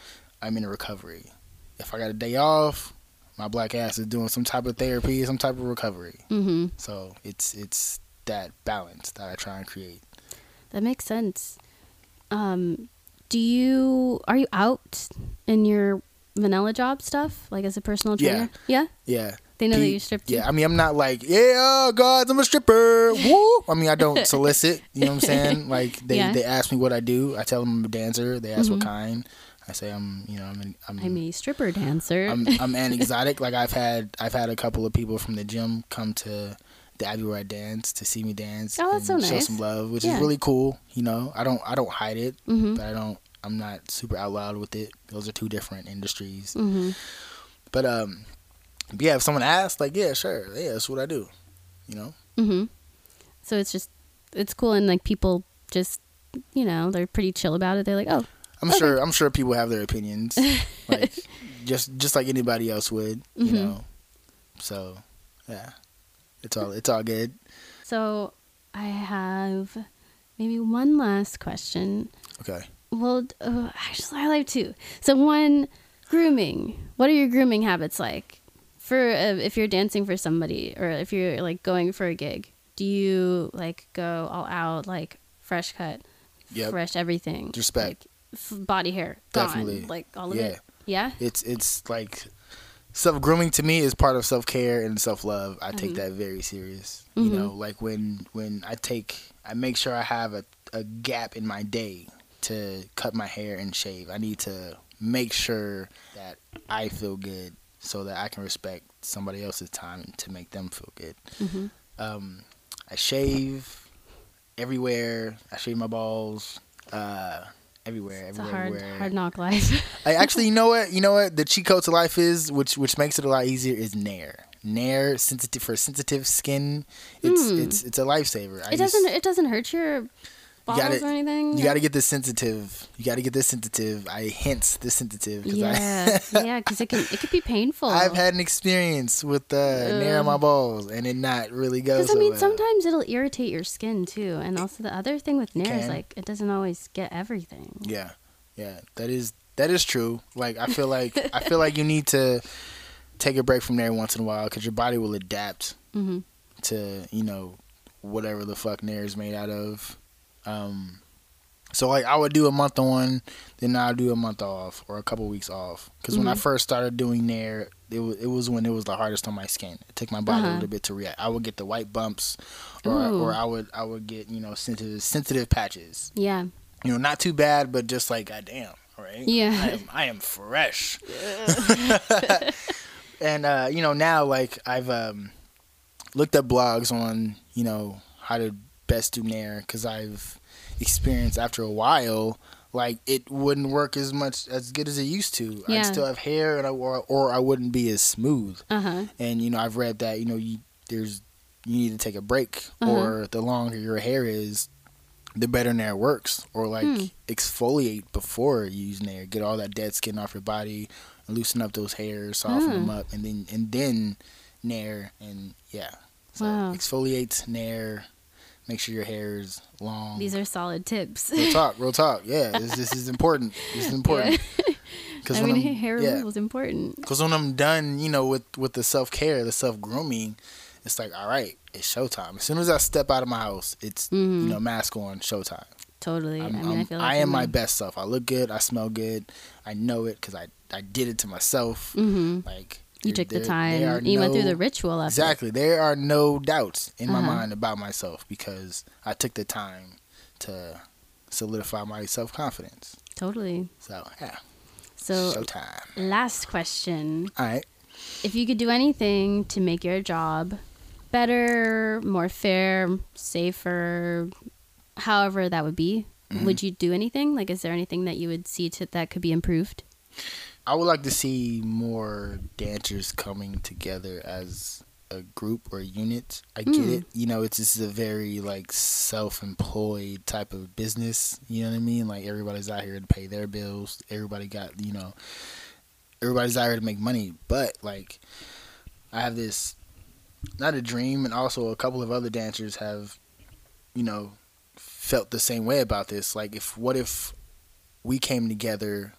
I'm in recovery. If I got a day off, my black ass is doing some type of therapy, some type of recovery. hmm So it's it's that balance that I try and create. That makes sense. Um, do you are you out in your vanilla job stuff, like as a personal trainer? Yeah. Yeah. They know that you stripped? Yeah, I mean, I'm not like, yeah, oh, God, I'm a stripper. Woo! I mean, I don't solicit. You know what I'm saying? Like, they, Yeah. they ask me what I do. I tell them I'm a dancer. They ask Mhm. what kind. I say I'm, you know, I'm, an, I'm, I'm a stripper dancer. I'm, I'm an exotic. Like I've had, I've had a couple of people from the gym come to the Abbey where I dance to see me dance. Oh, that's and so Show some love, which Yeah. is really cool. You know, I don't, I don't hide it, hmm but I don't, I'm not super out loud with it. Those are two different industries. hmm But um, yeah, if someone asks, like, yeah, sure, yeah, that's what I do. You know. hmm So it's just it's cool and like people just you know they're pretty chill about it. They're like, oh, I'm Okay. sure. I'm sure people have their opinions, like just just like anybody else would, you Mhm. know. So, yeah, it's all it's all good. so I have maybe one last question. Okay. Well, uh, actually, I have two. So one, grooming. What are your grooming habits like for uh, if you're dancing for somebody or if you're like going for a gig? Do you like go all out, like fresh cut, Yep. fresh everything, Respect. like, f- body hair, gone, Definitely. like all of Yeah. it? Yeah. It's it's like self grooming to me is part of self care and self love. I take Mhm. that very serious. You Mhm. know, like when when I take I make sure I have a, a gap in my day to cut my hair and shave. I need to make sure that I feel good so that I can respect somebody else's time to make them feel good. hmm Um, I shave everywhere. I shave my balls. Uh, everywhere, It's a everywhere, hard, everywhere. hard knock life. I actually, you know what? You know what? The cheat code to life is, which which makes it a lot easier, is Nair. Nair, sensitive for sensitive skin. It's Hmm. it's it's a lifesaver. I it doesn't. It doesn't hurt your gotta- or anything. You got to get this sensitive. You got to get this sensitive. I hence the sensitive. 'cause Yeah, I, yeah, because it can it could be painful. I've had an experience with uh, Nair on my balls, and it not really goes. Because I mean, well. sometimes it'll irritate your skin too, and also the other thing with Nair is like it doesn't always get everything. Yeah, yeah, that is that is true. Like I feel like I feel like you need to take a break from there once in a while because your body will adapt hmm to you know whatever the fuck Nair is made out of. Um, so like I would do a month on, then I'll do a month off or a couple weeks off. Because when I Mhm. first started doing Nair, it was it was when it was the hardest on my skin. It took my body Uh-huh. a little bit to react. I would get the white bumps, or Ooh. or I would I would get you know sensitive sensitive patches. Yeah. You know, not too bad, but just like goddamn, right? Yeah. I am I am fresh. and uh, you know now like I've um, looked up blogs on you know how to best do Nair because I've experienced after a while like it wouldn't work as much as good as it used to. Yeah. I'd still have hair, and I, or, or I wouldn't be as smooth. Uh huh. And you know, I've read that you know you there's you need to take a break, Uh-huh. or the longer your hair is, the better Nair works. Or like Hmm. exfoliate before you use Nair, get all that dead skin off your body, loosen up those hairs, soften them Hmm. up, and then and then Nair, and yeah. So Wow. exfoliate Nair. Make sure your hair is long. These are solid tips. real talk, real talk. Yeah, this, this is important. This is important. Because I mean, hair removal is important. because when I'm done, you know, with with the self care, the self grooming, it's like, all right, it's showtime. As soon as I step out of my house, it's Mhm. you know, mask on, showtime. Totally. I'm, I mean, I I'm- feel like I am my best self. I look good. I smell good. I know it because I I did it to myself. hmm Like You there- took the time. there You went through the ritual of it. Exactly. There are no doubts in my Uh-huh. mind about myself because I took the time to solidify my self confidence. Totally. So yeah, So, showtime. last question. All right. If you could do anything to make your job better, more fair, safer, however that would be, Mm-hmm. would you do anything? Like, is there anything that you would see to that could be improved? I would like to see more dancers coming together as a group or a unit. I get Mm. it. You know, it's just a very like self-employed type of business. You know what I mean? Like everybody's out here to pay their bills. Everybody got you know, everybody's out here to make money. But like, I have this not a dream, and also a couple of other dancers have, you know, felt the same way about this. Like, if what if we came together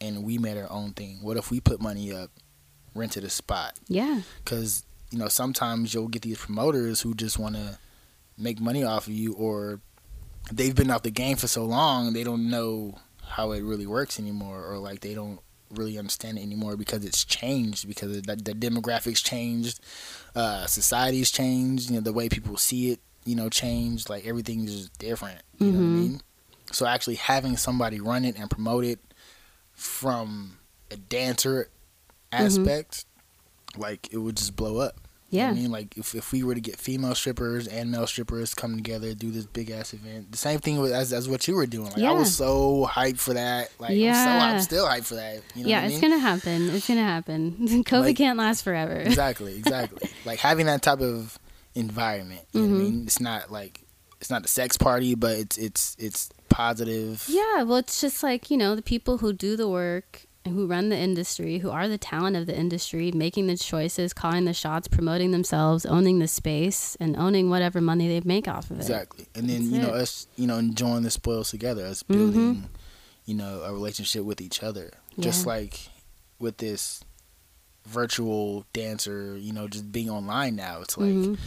and we made our own thing? What if we put money up, rented a spot? Yeah. Because you know sometimes you'll get these promoters who just want to make money off of you, or they've been out the game for so long they don't know how it really works anymore, or like they don't really understand it anymore because it's changed because the, the demographics changed, uh, society's changed, you know the way people see it, you know, changed. Like everything's just different. You know what I Mhm. mean? So actually having somebody run it and promote it from a dancer Mm-hmm. aspect, like it would just blow up. You know Yeah. I mean, like if, if we were to get female strippers and male strippers come together, do this big ass event. The same thing with as, as what you were doing. Like I was so hyped for that. Like I'm so Yeah. I'm still hyped for that. You know yeah, it's mean? gonna happen. It's gonna happen. COVID Like- can't last forever. exactly, exactly. like having that type of environment. You Mm-hmm. what I mean? It's not like it's not a sex party, but it's it's it's positive. Yeah, well, it's just like, you know, the people who do the work and who run the industry, who are the talent of the industry, making the choices, calling the shots, promoting themselves, owning the space, and owning whatever money they make off of it. Exactly. And then, That's you know, it. Mm-hmm. us, you know, enjoying the spoils together, us building, you know, a relationship with each other. Just like with this virtual dancer, you know, just being online now. It's like, Mhm.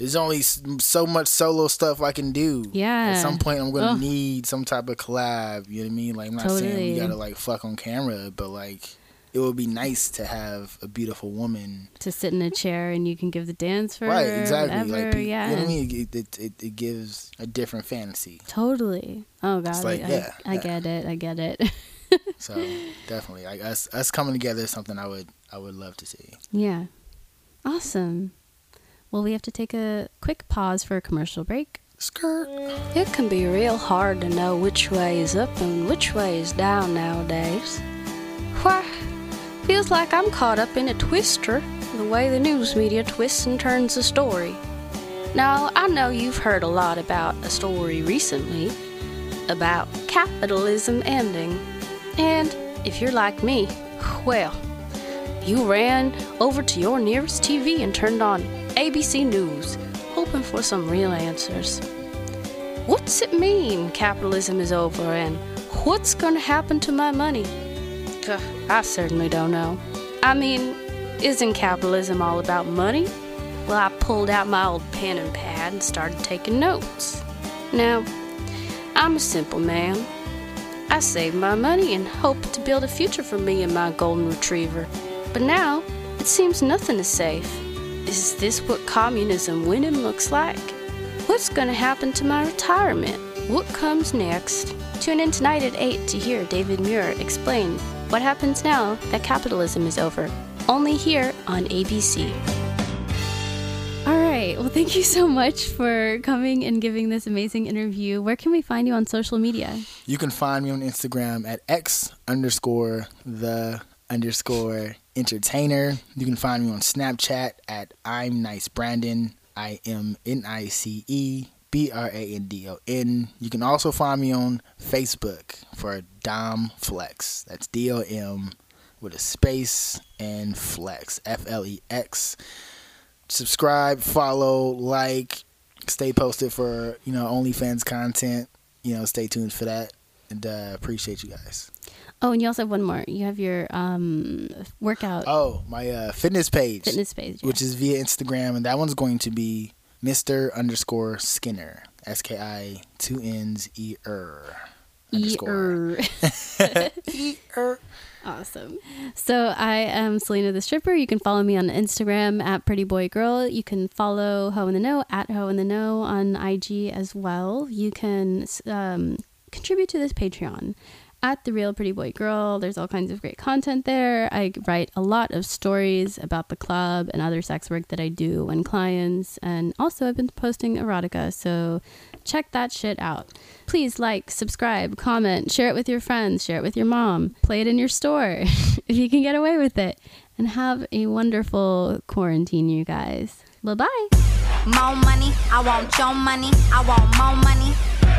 There's only so much solo stuff I can do. Yeah. At some point, I'm going to Ugh. need some type of collab. You know what I mean? Like, I'm not saying Totally. we got to, like, fuck on camera, but, like, it would be nice to have a beautiful woman To sit in a chair and you can give the dance for right exactly whatever. like yeah. you know what i mean it, it, it, it gives a different fantasy Totally. Oh god, like, I, yeah, I, I yeah. get it. I get it. so definitely like us us coming together is something i would i would love to see yeah. Awesome. Well, we have to take a quick pause for a commercial break. skirt It can be real hard to know which way is up and which way is down nowadays. Why, feels like I'm caught up in a twister, the way the news media twists and turns a story. Now, I know you've heard a lot about a story recently about capitalism ending. And if you're like me, well, you ran over to your nearest TV and turned on ABC News, hoping for some real answers. What's it mean capitalism is over and what's going to happen to my money? Ugh, I certainly don't know. I mean, isn't capitalism all about money? Well, I pulled out my old pen and pad and started taking notes. Now, I'm a simple man. I saved my money and hoped to build a future for me and my golden retriever. But now, it seems nothing is safe. Is this what communism winning looks like? What's going to happen to my retirement? What comes next? Tune in tonight at 8 to hear David Muir explain what happens now that capitalism is over. Only here on ABC. All right. Well, thank you so much for coming and giving this amazing interview. Where can we find you on social media? You can find me on Instagram at x underscore the underscore entertainer. You can find me on Snapchat at I'm Nice Brandon. I am N I C E B R A N D O N. You can also find me on Facebook for Dom Flex. That's D O M with a space and flex. F L E X. Subscribe, follow, like, stay posted for, you know, OnlyFans content. You know, stay tuned for that. And uh, appreciate you guys. Oh, and you also have one more. You have your um, workout Oh, my uh, fitness page. fitness page. which is via Instagram, and that one's going to be Mr. underscore Skinner. S K I two N's E R underscore. E-er. Awesome. So I am Selena the Stripper. You can follow me on Instagram at Pretty Boy Girl. You can follow Ho in the Know at Ho in the Know on IG as well. You can um, contribute to this Patreon at The Real Pretty Boy Girl. There's all kinds of great content there. I write a lot of stories about the club and other sex work that I do when clients. And also, I've been posting erotica. So check that shit out. Please like, subscribe, comment, share it with your friends, share it with your mom, play it in your store if you can get away with it. And have a wonderful quarantine, you guys. Bye bye. More money, I want your money, I want more money.